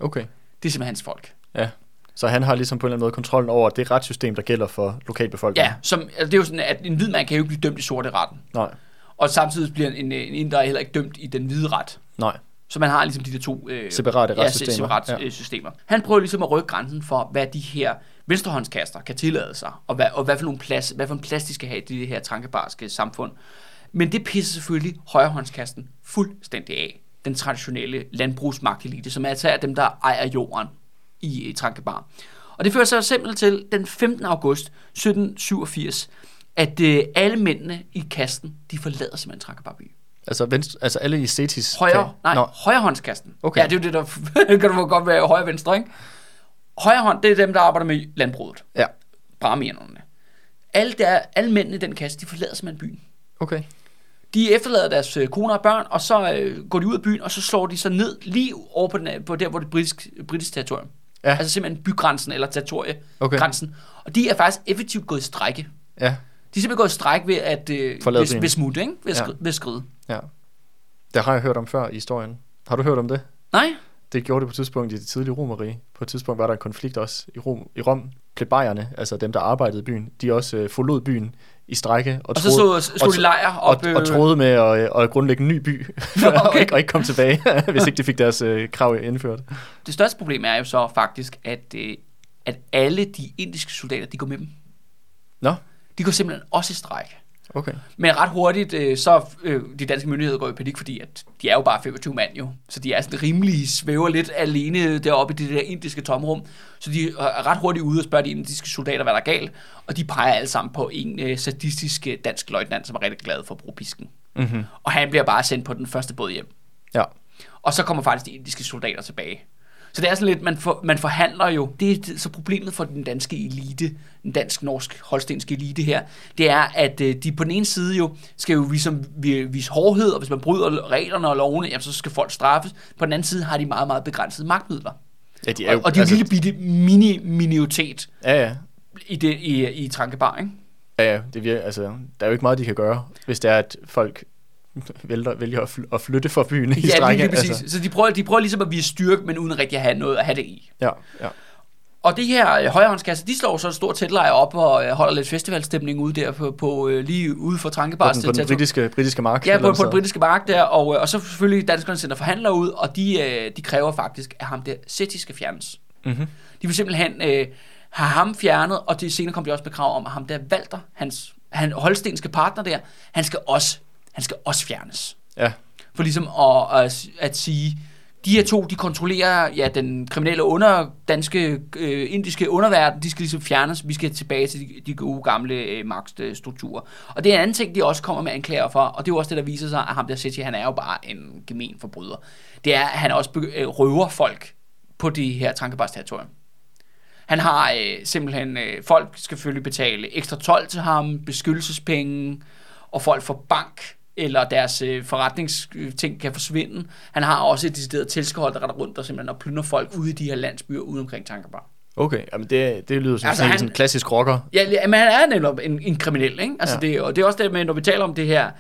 Speaker 2: okay.
Speaker 1: Det er simpelthen hans folk.
Speaker 2: Ja. Så han har ligesom på en eller anden måde kontrollen over det retssystem, der gælder for lokalbefolkningen.
Speaker 1: Ja, som, altså det er jo sådan, at en hvid mand kan jo ikke blive dømt i sorte retten.
Speaker 2: Nej,
Speaker 1: Og samtidig bliver en, en inder heller ikke dømt i den hvide ret.
Speaker 2: nej.
Speaker 1: Så man har ligesom de der to øh,
Speaker 2: Separate
Speaker 1: ja,
Speaker 2: retssystemer.
Speaker 1: separate
Speaker 2: Ja.
Speaker 1: ja. systemer. Han prøver ligesom at rykke grænsen for, hvad de her venstrehåndskaster kan tillade sig, og hvad, og hvad, for nogle plads, hvad for en plads de skal have i det her trankebarske samfund. Men det pisser selvfølgelig højrehåndskasten fuldstændig af. Den traditionelle landbrugsmagtelite, som altså er dem, der ejer jorden i, Trankebar. Og det fører sig simpelthen til den 15. august 1787, at øh, alle mændene i kasten, de forlader simpelthen Trankebar by.
Speaker 2: Altså, venstre, altså alle i Cetis...
Speaker 1: Højre, nej,
Speaker 2: Nå,
Speaker 1: højrehåndskasten.
Speaker 2: Okay.
Speaker 1: Ja, det er jo det, der kan du godt være højre venstre, ikke? Højre hånd, det er dem, der arbejder med landbruget.
Speaker 2: ja,
Speaker 1: Brahmianerne. Alle, der, alle mændene i den kasse, de forlader simpelthen byen.
Speaker 2: okay.
Speaker 1: De efterlader deres øh, koner og børn, og så øh, går de ud af byen, og så slår de sig ned lige over på, den, øh, på der, hvor det er britisk, territorium.
Speaker 2: Ja.
Speaker 1: Altså simpelthen bygrænsen eller territoriegrænsen.
Speaker 2: Okay.
Speaker 1: Og de er faktisk effektivt gået i strække.
Speaker 2: Ja,
Speaker 1: De er simpelthen gået i stræk ved at øh, ved, ved smutte, ikke? Ved,
Speaker 2: Ja.
Speaker 1: skri, ved skride.
Speaker 2: ja. Det har jeg hørt om før i historien. Har du hørt om det?
Speaker 1: Nej?
Speaker 2: Det gjorde det på et tidspunkt i det tidlige romerige. På et tidspunkt var der en konflikt også i Rom. I Rom, plebejerne, altså dem, der arbejdede i byen, de også øh, forlod byen i strække. Og,
Speaker 1: Og så
Speaker 2: troede-
Speaker 1: slog, slog
Speaker 2: og-
Speaker 1: de lejr op...
Speaker 2: og, og troede med at, øh, at grundlægge en ny by,
Speaker 1: Nå,
Speaker 2: og,
Speaker 1: okay.
Speaker 2: ikke, og ikke komme tilbage, hvis ikke de fik deres øh, krav indført.
Speaker 1: Det største problem er jo så faktisk, at, øh, at alle de indiske soldater, de går med dem.
Speaker 2: Nå,
Speaker 1: De går simpelthen også i stræk.
Speaker 2: Okay.
Speaker 1: Men ret hurtigt, øh, så øh, de danske myndigheder går i panik, fordi at de er jo bare 25 mand jo. Så de er sådan rimelig svæver lidt alene deroppe i det der indiske tomrum. Så de er ret hurtigt ude og spørger de indiske soldater, hvad der er galt. Og de peger alle sammen på en øh, sadistisk øh, dansk løjtnant, som er rigtig glad for at bruge pisken.
Speaker 2: Mm-hmm.
Speaker 1: Og han bliver bare sendt på den første båd hjem.
Speaker 2: Ja,
Speaker 1: Og så kommer faktisk de indiske soldater tilbage. Så det er sådan lidt, man, for, man forhandler jo, det er det- så problemet for den danske elite, den dansk-norsk holstenske elite her, det er, at øh, de på den ene side jo skal jo ligesom vi- vise hårdhed, og hvis man bryder reglerne og lovene, jamen, så skal folk straffes. På den anden side har de meget, meget begrænsede magtmidler.
Speaker 2: ja de
Speaker 1: Og, og de er jo altså, lille bitte mini-minoritet
Speaker 2: Ja, ja.
Speaker 1: i, det, i, i Trankebar, ikke?
Speaker 2: Ja, ja, det virker, altså, der er jo ikke meget, de kan gøre, hvis det er, at folk vælger, vælger at, fly, at flytte fra byen i
Speaker 1: Ja, lige,
Speaker 2: strække.
Speaker 1: lige præcis. Altså. Så de prøver, de prøver ligesom at vise styrke, men uden rigtig at have noget at have det i.
Speaker 2: ja, ja.
Speaker 1: Og det her øh, højrehåndskasse, de slår så et stort teltlejr op og øh, holder lidt festivalstemning ude der på, på øh, lige ude for
Speaker 2: På
Speaker 1: Trankebars
Speaker 2: den, på den britiske, britiske mark.
Speaker 1: Ja, på, på den britiske mark der, og, øh, og så selvfølgelig danskerne sender forhandlere ud, og de, øh, de kræver faktisk, at ham der City skal fjernes.
Speaker 2: Mhm.
Speaker 1: De vil simpelthen øh, have ham fjernet, og det senere kom de også med krav om, at ham der Walter, hans han holstenske partner der, han skal også, han skal også fjernes.
Speaker 2: Ja,
Speaker 1: For ligesom at, at, at sige, de her to, de kontrollerer ja, den kriminelle under, danske, øh, indiske underverden, de skal ligesom fjernes, vi skal tilbage til de, de gode gamle øh, magtstrukturer. Og det er en anden ting, de også kommer med anklager for, og det er jo også det, der viser sig, at ham der City, han er jo bare en gemen forbryder. Det er, at han også øh, røver folk på det her territorium. Han har øh, simpelthen, øh, folk skal selvfølgelig betale ekstra 12 til ham, beskyttelsespenge, og folk får bank, eller deres øh, forretningsting kan forsvinde. Han har også et decideret tilskehold, der retter rundt og simpelthen og plynder folk ude i de her landsbyer ude omkring Tankerbar.
Speaker 2: okay. Jamen, det, det lyder som
Speaker 1: Altså,
Speaker 2: sådan,
Speaker 1: han-
Speaker 2: sådan en klassisk rocker.
Speaker 1: Ja, men han er nemlig en, en kriminel, ikke? Altså
Speaker 2: Ja.
Speaker 1: det, og det er også det med, når vi taler om det her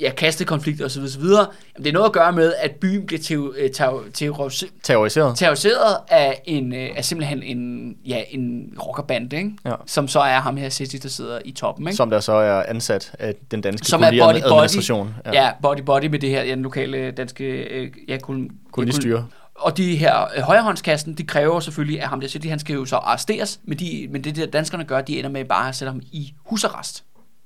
Speaker 1: ja, kastekonflikter osv. osv. Jamen, det er noget at gøre med, at byen bliver terror, øh, terror, terror,
Speaker 2: Terroriseret.
Speaker 1: terroriseret af, en, øh, af simpelthen en, ja, en rockerbande, ikke?
Speaker 2: Ja.
Speaker 1: som så er ham her City, der sidder i toppen. Ikke?
Speaker 2: Som der så er ansat af den danske
Speaker 1: Som er body-body.
Speaker 2: administration.
Speaker 1: Ja. ja, body body med det her, ja, den lokale danske øh, ja, kol-
Speaker 2: Kolonistyre.
Speaker 1: Og de her øh, højrehåndskassen, de kræver selvfølgelig, at ham der City, han skal jo så arresteres, men, de, men det der danskerne gør, de ender med bare at sætte ham i husarrest.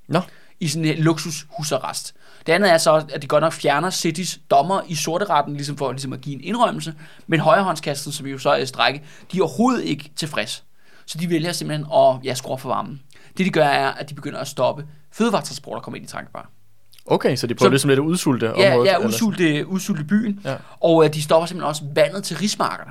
Speaker 2: Nå,
Speaker 1: I sådan en luksushusarrest. Det andet er så, at de godt nok fjerner Citys dommer i sorteretten, ligesom for ligesom at give en indrømmelse, men højrehåndskassen, som vi jo så er i strække, de er overhovedet ikke tilfreds. Så de vælger simpelthen at ja, skrue for varmen. Det de gør er, at de begynder at stoppe fødevaretransport, der kommer ind i Trankbar.
Speaker 2: okay, så de prøver
Speaker 1: Så-
Speaker 2: ligesom lidt at udsulte
Speaker 1: Ja,
Speaker 2: området.
Speaker 1: ja udsulte, udsulte byen.
Speaker 2: Ja.
Speaker 1: Og øh, de stopper simpelthen også vandet til rismarkerne.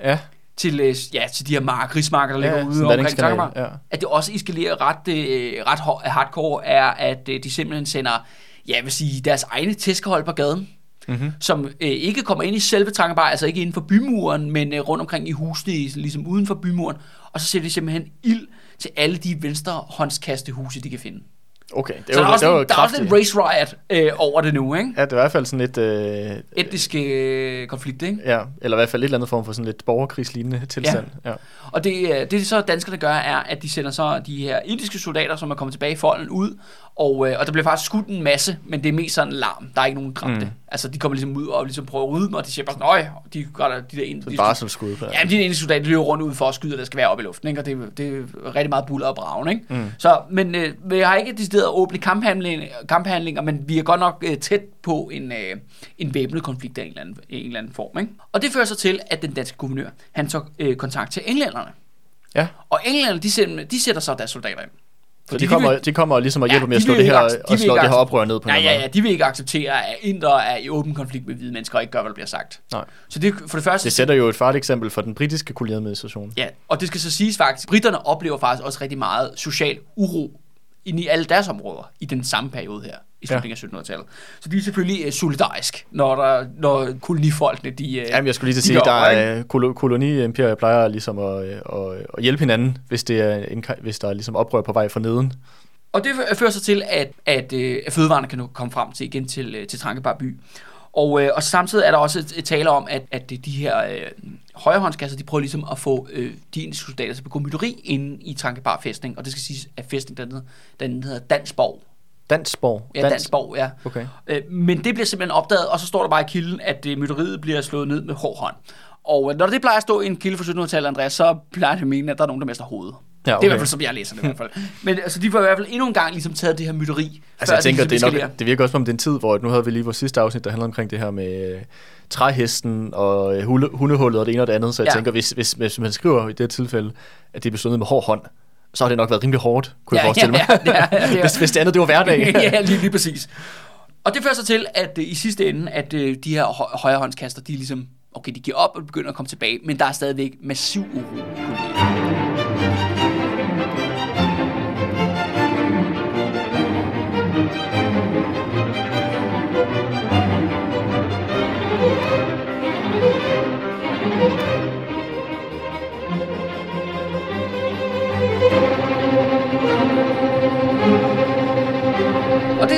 Speaker 2: Ja,
Speaker 1: Til, øh, ja, til de her mark, rismarker, der
Speaker 2: ja,
Speaker 1: ligger ude omkring Trankbar.
Speaker 2: Ja.
Speaker 1: At det også eskalerer ret, øh, ret hardcore, er, at øh, de simpelthen sender, ja, jeg vil sige, deres egne tæskehold på gaden,
Speaker 2: Mm-hmm.
Speaker 1: som øh, ikke kommer ind i selve Trankebar, altså ikke inden for bymuren, men øh, rundt omkring i husene, ligesom uden for bymuren, og så sætter de simpelthen ild til alle de venstre håndskastehuse, de kan finde.
Speaker 2: Okay, det
Speaker 1: Det så
Speaker 2: var,
Speaker 1: der er, også,
Speaker 2: det var
Speaker 1: en, der er også en race riot øh, over det nu, ikke?
Speaker 2: Ja, det var i hvert fald sådan lidt... Øh,
Speaker 1: Etnisk øh, konflikt, ikke?
Speaker 2: ja, eller i hvert fald et eller andet form for sådan lidt borgerkrigslignende tilstand. Ja. ja.
Speaker 1: Og det, øh, det så danskerne gør, er, at de sender så de her indiske soldater, som er kommet tilbage i folden ud, Og, øh, og der bliver faktisk skudt en masse, men det er mest sådan larm. Der er ikke nogen dræbte. Mm. Altså, de kommer ligesom ud og ligesom prøver at rydde dem, og de siger bare sådan, øj, de gør der, de der ind,
Speaker 2: Så
Speaker 1: de,
Speaker 2: bare som skud.
Speaker 1: Ja, men de eneste soldater, de løber rundt ud for at skyde, og der skal være oppe i luften, ikke? og det, det er rigtig meget buller og bragen. Ikke? Mm. Så, men øh, vi har ikke decideret åbne kamphandlinger, kamphandlinger, men vi er godt nok øh, tæt på en, øh, en væbnet konflikt af en eller anden, en eller anden form. Ikke? Og det fører så til, at den danske guvernør, han tog øh, kontakt til englænderne.
Speaker 2: Ja,
Speaker 1: Og englænderne, de, de sætter så deres soldater ind.
Speaker 2: Så de kommer, de kommer ligesom og
Speaker 1: Ja,
Speaker 2: hjælper med at
Speaker 1: de
Speaker 2: slå
Speaker 1: vil
Speaker 2: det her,
Speaker 1: de
Speaker 2: og
Speaker 1: vil
Speaker 2: slå det her oprør ned på
Speaker 1: Ja, ja, ja, de vil ikke acceptere, at indere er i åben konflikt med hvide mennesker og ikke gør, hvad der bliver sagt.
Speaker 2: Nej.
Speaker 1: Så det for det første...
Speaker 2: Det sætter jo et farligt eksempel for den britiske koloniadministration.
Speaker 1: Ja, og det skal så siges faktisk, britterne oplever faktisk også rigtig meget social uro inde i alle deres områder i den samme periode her i slutningen af 1700-tallet. Så de er selvfølgelig øh, solidarisk, når, der, når kolonifolkene, de... øh,
Speaker 2: Jamen, jeg skulle lige til at sige, der er kolo- koloniimperier plejer ligesom at, øh, at, at hjælpe hinanden, hvis, det er en, hvis der er ligesom oprør på vej fra neden.
Speaker 1: Og det fører så til, at, at, øh, at fødevarene kan nu komme frem til igen til, øh, til Trankebar by. Og, øh, og samtidig er der også et, et tale om, at, at de her øh, højrehåndskasser, de prøver ligesom at få øh, de indiske soldater til at begå mytteri inde i Trankebar fæstning. Og det skal siges, at fæstning, den, hedder- den hedder Dansborg.
Speaker 2: Dansborg.
Speaker 1: Ja, Dansborg, ja.
Speaker 2: Okay.
Speaker 1: Øh, men det bliver simpelthen opdaget, og så står der bare i kilden, at øh, mytteriet bliver slået ned med hård hånd. Og øh, når det plejer at stå i en kilde fra 1700-tallet, Andreas, så plejer det at mene, at der er nogen, der mister hovedet.
Speaker 2: Ja,
Speaker 1: Det er i
Speaker 2: okay.
Speaker 1: hvert fald, som jeg læser det i hvert fald. Men altså, de får i hvert fald endnu en gang ligesom taget det her mytteri.
Speaker 2: Altså, jeg tænker, det, er
Speaker 1: ligesom
Speaker 2: nok, det virker også som om det er en tid, hvor nu havde vi lige vores sidste afsnit, der handlede omkring det her med øh, træhesten og øh, hunde, hundehullet og det ene og det andet. Så jeg
Speaker 1: Ja.
Speaker 2: tænker, hvis, hvis, hvis man skriver i det tilfælde, at det slået ned med hård hånd, så har det nok været rimelig hårdt, kunne jeg forestille mig.
Speaker 1: Ja, ja, ja, ja,
Speaker 2: hvis, hvis det andet, det var hverdag.
Speaker 1: ja, lige, lige præcis. Og det fører så til, at øh, i sidste ende, at øh, de her hø- højrehåndskaster, de ligesom, okay, de giver op og begynder at komme tilbage, men der er stadigvæk massiv uro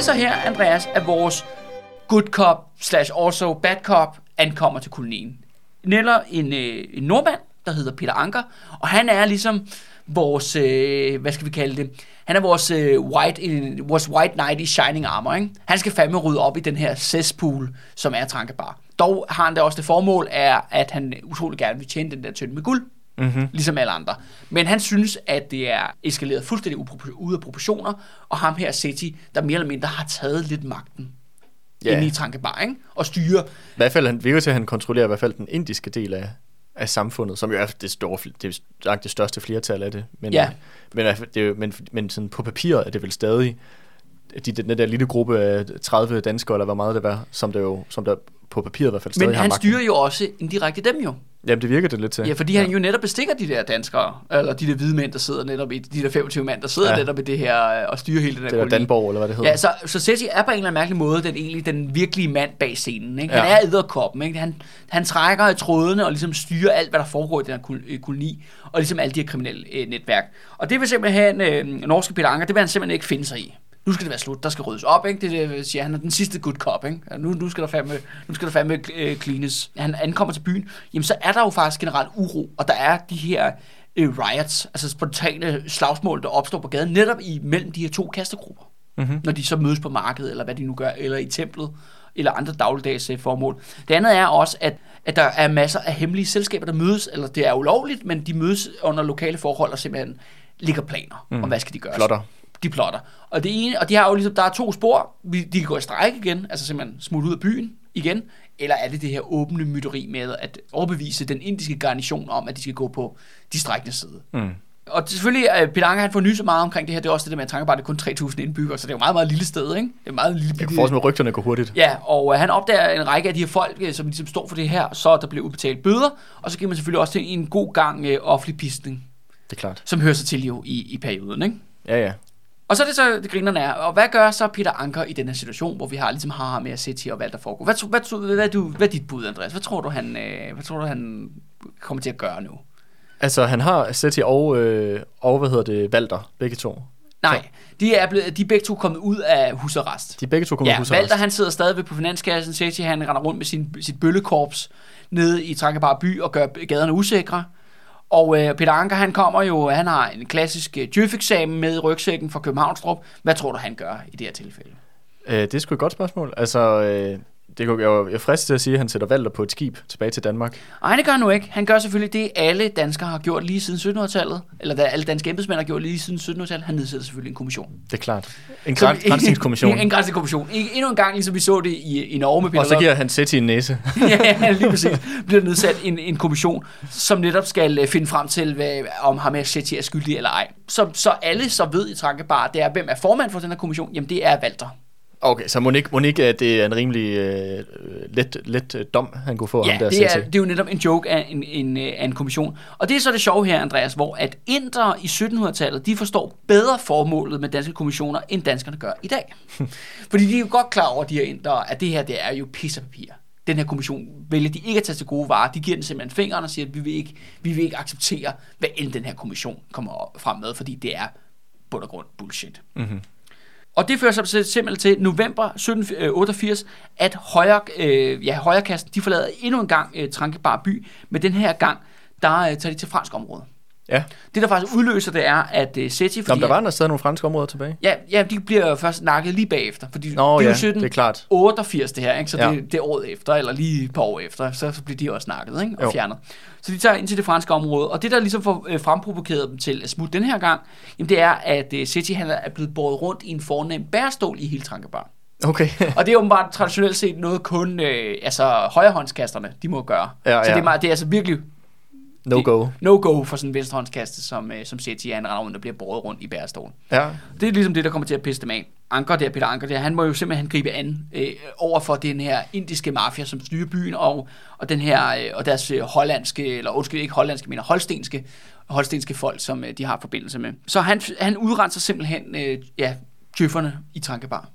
Speaker 1: det er så her, Andreas, at vores good cop slash also bad cop ankommer til kolonien. Neller en, øh, en nordmand, der hedder Peter Anker, og han er ligesom vores, øh, hvad skal vi kalde det, han er vores, øh, white, øh, vores white knight i shining armor, ikke? Han skal fandme rydde op i den her cesspool, som er Trankebar. Dog har han da også det formål, er, at han utrolig gerne vil tjene den der tønde med guld, mm-hmm. ligesom alle andre. Men han synes, at det er eskaleret fuldstændig ude af proportioner, og ham her, Seti, der mere eller mindre har taget lidt magten
Speaker 2: Ja.
Speaker 1: inde i Trankebar, ikke? Og styre.
Speaker 2: I hvert fald, han virker til, at han kontrollerer i hvert fald den indiske del af, af samfundet, som jo er det, store, det, er det største flertal af det. Men,
Speaker 1: Ja.
Speaker 2: men, i hvert fald- det men, men sådan på papiret er det vel stadig de, den der lille gruppe af 30 danskere, eller hvor meget det var, som der jo som der på papiret i hvert fald stadig
Speaker 1: Men han
Speaker 2: magten.
Speaker 1: styrer jo også indirekte dem jo.
Speaker 2: Jamen, det virker det lidt til.
Speaker 1: Ja, fordi han jo netop bestikker de der danskere, eller de der hvide mænd, der sidder netop i, de der 25 mand, der sidder ja.
Speaker 2: Ja.
Speaker 1: netop i det her, øh, og styrer hele den her
Speaker 2: det
Speaker 1: koloni.
Speaker 2: Danborg, eller hvad det hedder.
Speaker 1: Ja, så, så Seti er på en eller anden mærkelig måde den, egentlig, den virkelige mand bag scenen. Ikke? Han
Speaker 2: Ja.
Speaker 1: er æderkoppen. Ikke? Han, han trækker i trådene og ligesom styrer alt, hvad der foregår i den her kol- øh, koloni, og ligesom alle de her kriminelle øh, netværk. Og det vil simpelthen, øh, norske Peter Anker, det vil han simpelthen ikke finde sig i. Nu skal det være slut, der skal ryddes op, ikke? Det, det siger han er den sidste good cop, ikke? Nu, nu skal der fandme, nu skal der fandme øh, cleanes. Han ankommer til byen, jamen så er der jo faktisk generelt uro, og der er de her øh, riots, altså spontane slagsmål, der opstår på gaden, netop i mellem de her to kastegrupper mm-hmm. når de så mødes på markedet, eller hvad de nu gør, eller i templet, eller andre dagligdags øh, formål. Det andet er også, at, at der er masser af hemmelige selskaber, der mødes, eller det er ulovligt, men de mødes under lokale forhold og simpelthen ligger planer mm. om, hvad skal de gøre.
Speaker 2: Plotter.
Speaker 1: De plotter. Og det ene, og de har jo ligesom, der er to spor. De kan gå i strejke igen, altså simpelthen smutte ud af byen igen, eller er det det her åbne mytteri med at overbevise den indiske garnison om, at de skal gå på de strækkende side.
Speaker 2: Mm.
Speaker 1: Og selvfølgelig, Peter Anker, han får nyse meget omkring det her. Det er også det der med, at Tankebar det er kun 3.000 indbyggere, så det er jo meget, meget lille sted, ikke? Det er meget lille
Speaker 2: Jeg kan forestille mig, at rygterne går hurtigt.
Speaker 1: Ja, og uh, han opdager en række af de her folk, uh, som ligesom står for det her, så der bliver udbetalt bøder, og så giver man selvfølgelig også til en god gang uh, offentlig pisning,
Speaker 2: Det er klart.
Speaker 1: som hører sig til jo i, i perioden, ikke?
Speaker 2: Ja, ja.
Speaker 1: Og så er det så, det grinerne er, og hvad gør så Peter Anker i den her situation, hvor vi har ligesom har med at sætte her og hvad der foregår? Hvad, hvad, hvad, du, hvad er dit bud, Andreas? Hvad tror du, han, øh, hvad tror du, han kommer til at gøre nu?
Speaker 2: Altså, han har Seti og, øh, og hvad hedder det, Valter, begge to.
Speaker 1: Nej, de er, blevet, de er begge to kommet ud af husarrest.
Speaker 2: De er begge to kommet
Speaker 1: Ja,
Speaker 2: ja, husarrest.
Speaker 1: Valter han sidder stadigvæk på finanskassen, Seti han render rundt med sin, sit bøllekorps nede i Trankebar by og gør gaderne usikre. Og øh, Peter Anker, han kommer jo, han har en klassisk øh, djøf-eksamen med i rygsækken fra Københavnstrup. Hvad tror du, han gør i det her tilfælde?
Speaker 2: Øh, det er sgu et godt spørgsmål. Altså, øh, det kunne, jeg, var- jeg er fristet til at sige, at han sætter Valter på et skib tilbage til Danmark.
Speaker 1: Nej, det gør han nu ikke. Han gør selvfølgelig det, alle danskere har gjort lige siden 1700-tallet. Eller da alle danske embedsmænd har gjort lige siden 1700-tallet. Han nedsætter selvfølgelig en kommission.
Speaker 2: Det er klart. En grænsningskommission.
Speaker 1: en, en grænsningskommission. Endnu en gang, ligesom vi så det i, i Norge med Peter
Speaker 2: Og så giver han Sæt i en næse.
Speaker 1: ja, lige præcis. Bliver nedsat en, en kommission, som netop skal øh, finde frem til, hvad, om ham er Shetty er skyldig eller ej. Så, så alle så ved i Trankebar, det er, hvem er formand for den her kommission? Jamen, det er Walter.
Speaker 2: Okay, så Monique, Monique at det er en rimelig øh, let, let øh, dom, han kunne få
Speaker 1: Ja,
Speaker 2: ham der
Speaker 1: det er, det er jo netop en joke af en, en, øh, af en kommission. Og det er så det sjove her, Andreas, hvor at indere i 1700-tallet, de forstår bedre formålet med danske kommissioner, end danskerne gør i dag. Fordi de er jo godt klar over, de her indere, at det her, det er jo pis og papir. Den her kommission vælger de ikke at tage til gode varer. De giver den simpelthen fingeren og siger, at vi vil ikke, vi vil ikke acceptere, hvad end den her kommission kommer frem med, fordi det er bund og grund bullshit.
Speaker 2: Mm-hmm.
Speaker 1: Og det fører sig simpelthen til november 1788, øh, at højre, øh, ja, højrekasten, de forlader endnu en gang øh, Trankebar by, men den her gang, der øh, tager de til fransk område.
Speaker 2: Ja,
Speaker 1: Det, der faktisk udløser det, er, at øh, Seti,
Speaker 2: Nå,
Speaker 1: fordi...
Speaker 2: men der var der stadig nogle franske områder tilbage.
Speaker 1: Ja, ja, de bliver først nakket lige bagefter, fordi
Speaker 2: Nå
Speaker 1: det er
Speaker 2: ja,
Speaker 1: jo 17,
Speaker 2: det er klart.
Speaker 1: 88 det her, ikke? så
Speaker 2: Ja.
Speaker 1: det, det er året efter, eller lige et par år efter, så, så bliver de også nakket ikke? og
Speaker 2: Jo.
Speaker 1: fjernet. Så de tager ind til det franske område, og det der ligesom får øh, fremprovokeret dem til at smutte den her gang, jamen det er, at øh, Seti han er blevet båret rundt i en fornem bærestol i hele Trankebar.
Speaker 2: Okay.
Speaker 1: Og det er åbenbart traditionelt set noget kun øh, altså højrehåndskasterne, de må gøre.
Speaker 2: Ja,
Speaker 1: så
Speaker 2: ja.
Speaker 1: det er, meget, det er altså virkelig
Speaker 2: No go.
Speaker 1: no-go for sådan en venstrehåndskaste, som, øh, som Seti, han render rundt og bliver båret rundt i bærestolen.
Speaker 2: Ja.
Speaker 1: Det er ligesom det, der kommer til at pisse dem af. Anker der, Peter Anker der, han må jo simpelthen gribe an øh, over for den her indiske mafia, som styrer byen, og, og, den her, øh, og deres øh, hollandske, eller undskyld, ikke hollandske, men holstenske, holstenske folk, som øh, de har forbindelse med. Så han, han udrenser simpelthen øh, ja, tøfferne i Trankebar.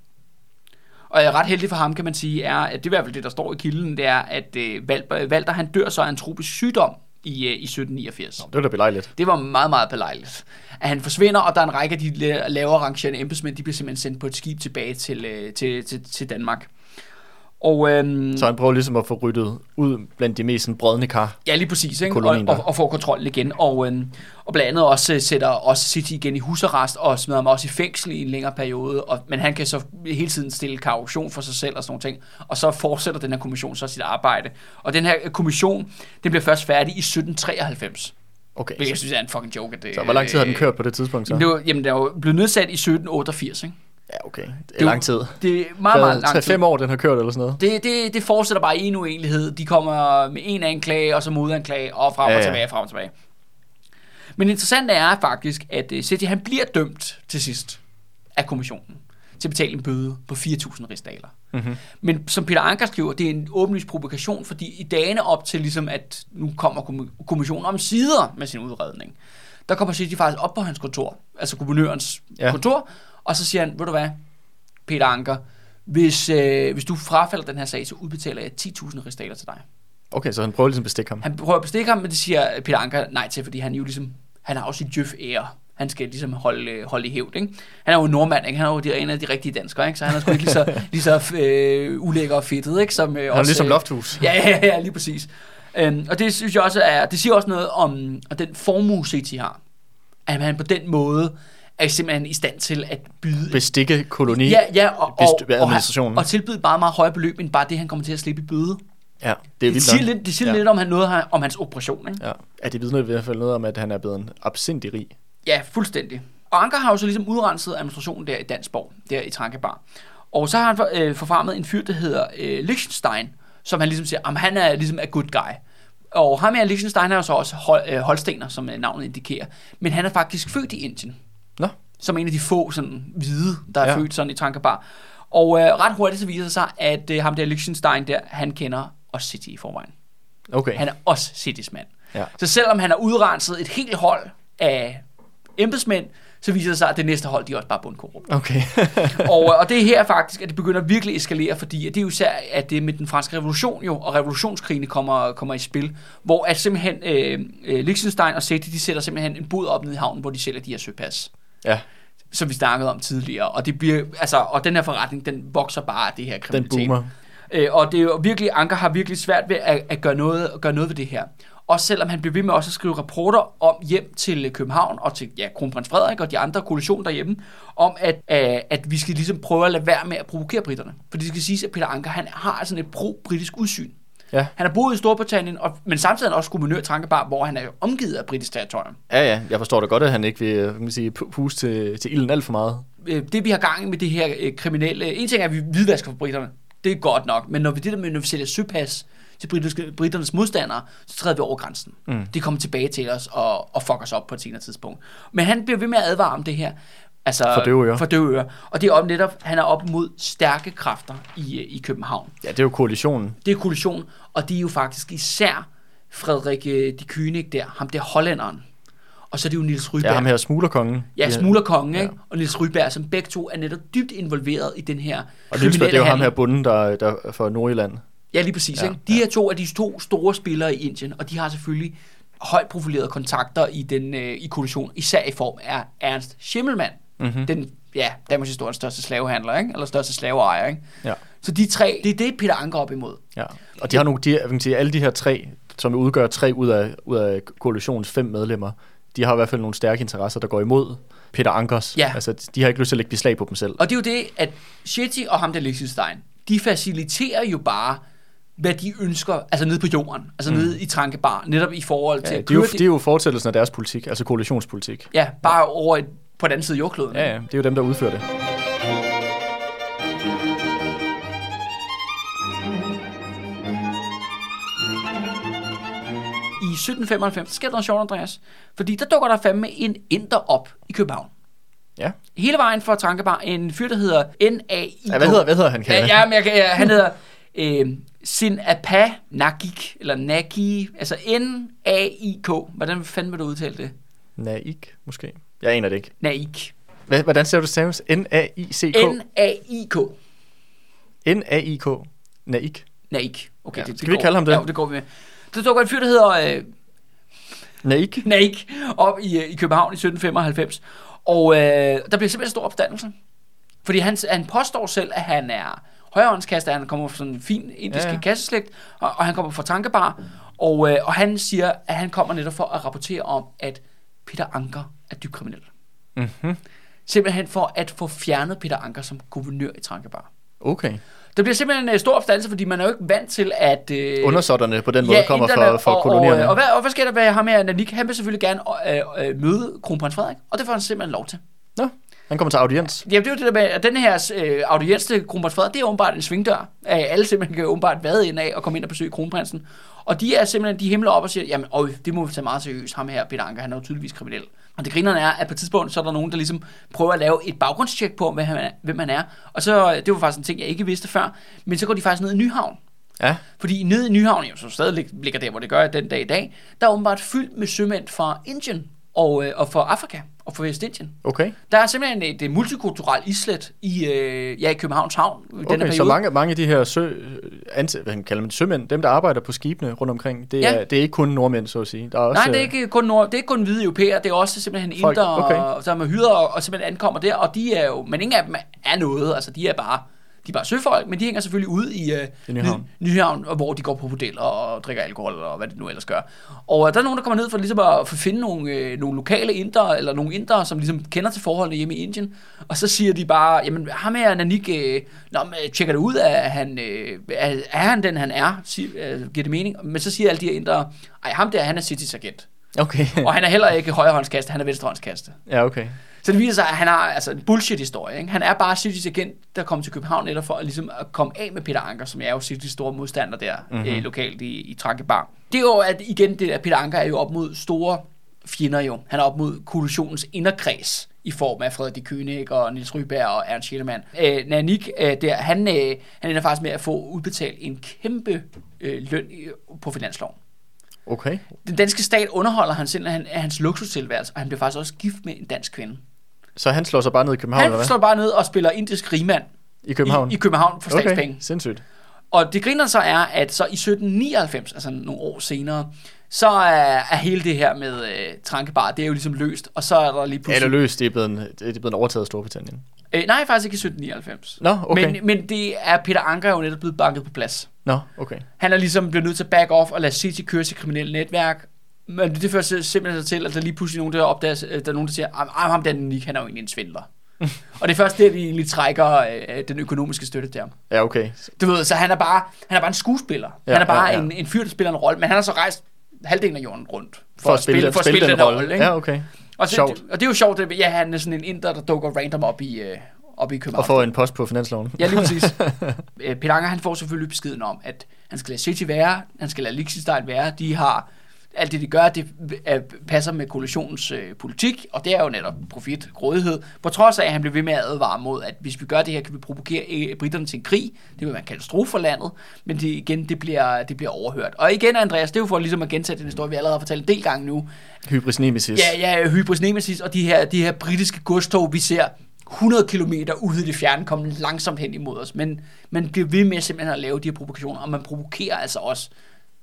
Speaker 1: Og jeg er ret heldig for ham, kan man sige, er, at det er i hvert fald det, der står i kilden, det er, at øh, Val- Walter, han dør så af en tropisk sygdom i, øh, i 1789.
Speaker 2: Det var da belejligt.
Speaker 1: Det var meget, meget belejligt. At han forsvinder, og der er en række af de la- lavere rangerende embedsmænd, de bliver simpelthen sendt på et skib tilbage til, øh, til, til, til Danmark. Og øhm,
Speaker 2: Så han prøver ligesom at få ryddet ud blandt de mest brødne kar.
Speaker 1: ja, lige præcis, ikke? Og, og, og få kontrol igen. Og, øhm, og blandt andet også øh, sætter også City igen i husarrest, og smider ham også i fængsel i en længere periode. Og, men han kan så hele tiden stille kaution for sig selv og sådan nogle ting. Og så fortsætter den her kommission så sit arbejde. Og den her øh, kommission, den bliver først færdig i 1793.
Speaker 2: Okay.
Speaker 1: Hvilket jeg synes er en fucking joke. At det,
Speaker 2: Så hvor lang tid har den kørt på det tidspunkt så?
Speaker 1: Jamen, det var, jamen, den er jo blevet nedsat i 1788, ikke?
Speaker 2: Ja, okay. Det er
Speaker 1: Det
Speaker 2: lang tid.
Speaker 1: Det er meget, meget lang tid.
Speaker 2: 3-5 år, den har kørt eller sådan noget.
Speaker 1: Det, det, det fortsætter bare i en uenighed. De kommer med en anklage, og så modanklage, og frem og
Speaker 2: Ja, ja.
Speaker 1: tilbage, frem og tilbage. Men interessant er faktisk, at uh, Seti, han bliver dømt til sidst af kommissionen til at betale en bøde på 4.000 rigsdaler.
Speaker 2: Mm-hmm.
Speaker 1: Men som Peter Anker skriver, det er en åbenlys provokation, fordi i dagene op til, ligesom, at nu kommer kommi- kommissionen om sider med sin udredning, der kommer Seti faktisk op på hans kontor, altså guvernørens
Speaker 2: ja.
Speaker 1: kontor, og så siger han, ved du hvad, Peter Anker, hvis, øh, hvis du frafalder den her sag, så udbetaler jeg 10.000 rigsdaler til dig.
Speaker 2: Okay, så han prøver ligesom at bestikke ham.
Speaker 1: Han prøver at bestikke ham, men det siger Peter Anker nej til, fordi han jo ligesom, han har også sit djøf ære. Han skal ligesom holde, øh, holde i hævd, ikke? Han er jo nordmand, ikke? Han er jo de- en af de rigtige danskere, ikke? Så han er sgu ikke lige så, lige så øh, ulækker og fedtet, ikke? Som, øh,
Speaker 2: Han er ligesom
Speaker 1: øh,
Speaker 2: lofthus.
Speaker 1: Ja, ja, ja, lige præcis. Øhm, og det synes jeg også er, det siger også noget om og den formue, City har. At han på den måde er simpelthen i stand til at byde...
Speaker 2: Bestikke koloni.
Speaker 1: ja, ja, og, og,
Speaker 2: best- administrationen.
Speaker 1: og, og tilbyde et meget, højere beløb, end bare det, han kommer til at slippe i bøde.
Speaker 2: ja det er
Speaker 1: Det siger,
Speaker 2: nok.
Speaker 1: lidt, det siger
Speaker 2: ja.
Speaker 1: lidt om, han noget, om hans operation, ikke?
Speaker 2: Ja. ja, det vidner i hvert fald noget om, at han er blevet en absindig rig.
Speaker 1: Ja, fuldstændig. Og Anker har jo så ligesom udrenset administrationen der i Dansborg, der i Trankebar. Og så har han øh, forfarmet en fyr, der hedder øh, Liechtenstein, som han ligesom siger, at han er ligesom a good guy. Og ham her, Liechtenstein, er jo så også hol, øh, holstener, som øh, navnet indikerer. Men han er faktisk født i Indien, som en af de få sådan, hvide, der er
Speaker 2: Ja.
Speaker 1: født sådan i Trankebar. Og øh, ret hurtigt så viser det sig, at øh, ham der Liechtenstein der, han kender også City i forvejen.
Speaker 2: okay.
Speaker 1: Han er også Citys mand.
Speaker 2: Ja.
Speaker 1: Så selvom han har udrenset et helt hold af embedsmænd, så viser det sig, at det næste hold, de er også bare bundkorrupt.
Speaker 2: Okay.
Speaker 1: og, og det er her faktisk, at det begynder at virkelig eskalere, fordi at det er jo især, at det med den franske revolution jo, og revolutionskrigene kommer, kommer i spil, hvor at simpelthen øh, øh, Liechtenstein og Seti, de sætter simpelthen en bod op nede i havnen, hvor de sælger de her søpas
Speaker 2: ja,
Speaker 1: som vi snakkede om tidligere, og det bliver, altså, og den her forretning, den vokser bare af det her
Speaker 2: den
Speaker 1: kriminalitet.
Speaker 2: boomer.
Speaker 1: Øh, og det er jo virkelig, Anker har virkelig svært ved at, at gøre, noget, at gøre noget ved det her. Også selvom han blev ved med også at skrive rapporter om hjem til København og til ja, kronprins Frederik og de andre koalitioner derhjemme, om at, øh, at vi skal ligesom prøve at lade være med at provokere britterne. Fordi det skal siges, at Peter Anker han har sådan et pro-britisk udsyn.
Speaker 2: Ja.
Speaker 1: Han har boet i Storbritannien, og, men samtidig er han også guvernør Trankebar, hvor han er jo omgivet af britisk territorium.
Speaker 2: Ja, ja, jeg forstår det godt, at han ikke vil kan man sige, pu- puste til, til ilden alt for meget.
Speaker 1: øh, det vi har gang med det her øh, kriminelle, en ting er, at vi hvidvasker for britterne, det er godt nok, men når vi det der med, når vi sælger søpas til britiske, britternes modstandere, så træder vi over grænsen. Mm. De kommer tilbage til os og, og fucker os op på et senere tidspunkt. Men han bliver ved med at advare om det her. Altså,
Speaker 2: For døve ører.
Speaker 1: For døve ører. Og det er om netop, han er op mod stærke kræfter i, øh, i København.
Speaker 2: Ja, det er jo koalitionen.
Speaker 1: Det er koalition, og det er jo faktisk især Frederik øh, de Kynik der, ham der hollænderen. Og så er det jo Niels Ryberg.
Speaker 2: Ja, ham her smuglerkongen.
Speaker 1: Ja, smuglerkongen,
Speaker 2: Ja.
Speaker 1: ikke? Og Niels Ryberg, som begge to er netop dybt involveret i den her
Speaker 2: Og Niels, det er jo ham her bunden, der, der er fra Nordjylland.
Speaker 1: Ja, lige præcis.
Speaker 2: Ja,
Speaker 1: Ja, ikke? De her to er de to store spillere i Indien, og de har selvfølgelig højt profilerede kontakter i den øh, i koalition, især i form af Ernst Schimmelmann, mm-hmm. den, ja, Danmarks historiens største slavehandler, ikke? eller største slaveejer. Ikke?
Speaker 2: Ja.
Speaker 1: Så de tre, det er det, Peter Anker op imod.
Speaker 2: Ja. Og de har nogle, de, jeg kan sige, alle de her tre, som udgør tre ud af, ud af koalitionens fem medlemmer, de har i hvert fald nogle stærke interesser, der går imod Peter Ankers.
Speaker 1: Ja.
Speaker 2: Altså, de har ikke lyst til at lægge beslag på dem selv.
Speaker 1: Og det er jo det, at Shetty og ham der Liechtenstein, de faciliterer jo bare, hvad de ønsker, altså nede på jorden, altså mm. nede i Trankebar, netop i forhold til
Speaker 2: Ja, det, er jo, det er jo fortsættelsen af deres politik, altså koalitionspolitik.
Speaker 1: Ja, bare over et, på den anden side af jordkloden.
Speaker 2: Ja, ja, det er jo dem, der udfører det.
Speaker 1: I 1795 sker der noget sjovt, Andreas. Fordi der dukker der fandme en inder op i København.
Speaker 2: Ja.
Speaker 1: Hele vejen fra Trankebar. En fyr, der hedder N-A-I.
Speaker 2: ja hvad, hedder, hvad hedder han, kan
Speaker 1: Ja, ja, men jeg, kan- ja, han hedder øh, Sinapa Nagik, eller Nagi, altså N-A-I-K. Hvordan fanden vil du udtale det?
Speaker 2: Naik, måske. Jeg aner det ikke.
Speaker 1: Naik.
Speaker 2: Hvad, hvordan ser du staves? N-A-I-C-K?
Speaker 1: N-A-I-K.
Speaker 2: N-A-I-K. Naik.
Speaker 1: Naik. Okay,
Speaker 2: Ja,
Speaker 1: det, det
Speaker 2: skal vi
Speaker 1: går.
Speaker 2: kalde ham det?
Speaker 1: Ja, det går vi med. Der dukker en fyr, der hedder øh,
Speaker 2: Naik?
Speaker 1: Naik op i, øh, i København i 1795. Og øh, der bliver simpelthen stor opstandelse. Fordi han, han påstår selv, at han er højrehåndskaster, han kommer fra sådan en fin indisk
Speaker 2: ja.
Speaker 1: ja. kasseslægt, og, og han kommer fra Tankebar, og, øh, og han siger, at han kommer netop for at rapportere om, at Peter Anker er dybt kriminel.
Speaker 2: Mm-hmm.
Speaker 1: Simpelthen for at få fjernet Peter Anker som guvernør i Trankebar.
Speaker 2: Okay.
Speaker 1: Der bliver simpelthen en stor opstandelse, fordi man er jo ikke vant til at... Øh,
Speaker 2: Undersåtterne på den måde kommer fra, fra
Speaker 1: og,
Speaker 2: kolonierne.
Speaker 1: Og, og, hvad, og hvad sker der ved ham her, Nanik? Han vil selvfølgelig gerne øh, øh, møde kronprins Frederik, og det får han simpelthen lov til.
Speaker 2: Nå, han kommer til audiens.
Speaker 1: Jamen, det er jo det der med, at den her øh, audiens til kronprins Frederik, det er åbenbart en svingdør. Øh, alle simpelthen kan åbenbart vade ind af og komme ind og besøge kronprinsen. Og de er simpelthen, de himler op og siger, jamen, øj, det må vi tage meget seriøst. Ham her, Peter Anker, han er jo tydeligvis kriminel. Og det grinerne er, at på et tidspunkt, så er der nogen, der ligesom prøver at lave et baggrundstjek på, hvem han er. Hvem han er. Og så, det var faktisk en ting, jeg ikke vidste før, men så går de faktisk ned i Nyhavn.
Speaker 2: Ja,
Speaker 1: Fordi nede i Nyhavn, jo, som stadig lig- ligger der, hvor det gør den dag i dag, der er åbenbart fyldt med sømænd fra Indien og, øh, og fra Afrika og fra Vestindien.
Speaker 2: okay.
Speaker 1: Der er simpelthen et, et multikulturelt islet i, øh, ja, i Københavns Havn i denne
Speaker 2: Okay,
Speaker 1: periode.
Speaker 2: så mange, mange af de her sø, anse, hvad kalder man det, sømænd, dem der arbejder på skibene rundt omkring, det er,
Speaker 1: Ja.
Speaker 2: det er ikke kun nordmænd, så at sige. Der er også,
Speaker 1: Nej, det er ikke kun, nord, det er ikke kun hvide europæere, det er også simpelthen
Speaker 2: Folk,
Speaker 1: indere,
Speaker 2: okay.
Speaker 1: okay. som er hyder og, og simpelthen ankommer der, og de er jo, men ingen af dem er noget, altså de er bare, de er bare søfolk, men de hænger selvfølgelig ude i, øh,
Speaker 2: I Nyhavn.
Speaker 1: Ny, Nyhavn, og hvor de går på hoteller og drikker alkohol, og hvad det nu ellers gør. Og øh, der er nogen, der kommer ned for ligesom at finde nogle, øh, nogle lokale indere, eller nogle indere, som ligesom kender til forholdene hjemme i Indien, og så siger de bare, jamen ham her Nanik, øh, nå, men, øh, tjekker det ud, at han, øh, er, er han den, han er, siger, øh, giver det mening, men så siger alle de her indere, ej, ham der, han er Citys agent.
Speaker 2: Okay.
Speaker 1: Og han er heller ikke højrehåndskaste, han er venstrehåndskaste.
Speaker 2: ja, okay.
Speaker 1: Så det viser sig, at han har altså en bullshit-historie. Ikke? Han er bare Citys agent, der kom til København netop for at, ligesom, at komme af med Peter Anker, som er jo Citys store modstander der
Speaker 2: Mhm.
Speaker 1: mm-hmm. øh, lokalt i, i Trankebar. Det er jo, at igen, det der, Peter Anker er jo op mod store fjender jo. Han er op mod koalitionens inderkreds i form af Frederik de König og Niels Ryberg og Ernst Schillemann. Øh, Nanik, øh, der, han, øh, han ender faktisk med at få udbetalt en kæmpe øh, løn på finansloven.
Speaker 2: Okay.
Speaker 1: Den danske stat underholder han simpelthen af hans luksustilværelse, og han bliver faktisk også gift med en dansk kvinde.
Speaker 2: Så han slår sig bare ned i København, eller
Speaker 1: Han
Speaker 2: hvad?
Speaker 1: slår bare ned og spiller indisk rigmand
Speaker 2: I København?
Speaker 1: i, i København for statspenge.
Speaker 2: Okay, sindssygt.
Speaker 1: Og det griner så er, at så i 1799, altså nogle år senere, så er, er hele det her med øh, trankebar, det er jo ligesom løst, og så er der lige pludselig...
Speaker 2: det er løst, det er blevet, det er blevet overtaget af Storbritannien.
Speaker 1: Øh, nej, faktisk ikke i 1799.
Speaker 2: Nå, okay.
Speaker 1: Men, men det er Peter Anker er jo netop blevet banket på plads.
Speaker 2: Nå, okay.
Speaker 1: Han er ligesom blevet nødt til at back off og lade City køre sit kriminelle netværk. Men det fører simpelthen til, at der lige pludselig nogen, der opdager, der er nogen, der siger, at ham der Nick, han er jo egentlig en svindler. og det er først der, de egentlig trækker øh, den økonomiske støtte til ham.
Speaker 2: Ja, okay.
Speaker 1: Du ved, så han er bare, han er bare en skuespiller.
Speaker 2: Ja,
Speaker 1: han er bare
Speaker 2: ja,
Speaker 1: ja. En, en fyr, der spiller en rolle, men han har så rejst halvdelen af jorden rundt
Speaker 2: For, at spille,
Speaker 1: for at spille, den, rolle. Ikke?
Speaker 2: Ja, okay.
Speaker 1: og, så,
Speaker 2: sjovt.
Speaker 1: og det er jo sjovt, at ja, han er sådan en inder, der dukker random op i, øh, op i København.
Speaker 2: Og få en post på finansloven.
Speaker 1: Ja, lige præcis. Øh, Peter Anker, han får selvfølgelig beskeden om, at han skal lade City være, han skal lade Liechtenstein være. De har alt det, de gør, det øh, passer med koalitionens øh, politik, og det er jo netop profit, grådighed. På trods af, at han blev ved med at advare mod, at hvis vi gør det her, kan vi provokere øh, britterne til en krig. Det vil være en katastrofe for landet, men det, igen, det bliver, det bliver overhørt. Og igen, Andreas, det er jo for ligesom at gentage den historie, vi allerede har fortalt en del gange nu.
Speaker 2: Hybris nemesis.
Speaker 1: Ja, ja, Hybris Nemesis og de her, de her britiske godstog, vi ser 100 km ude i det fjerne komme langsomt hen imod os. Men man bliver ved med simpelthen at lave de her provokationer, og man provokerer altså også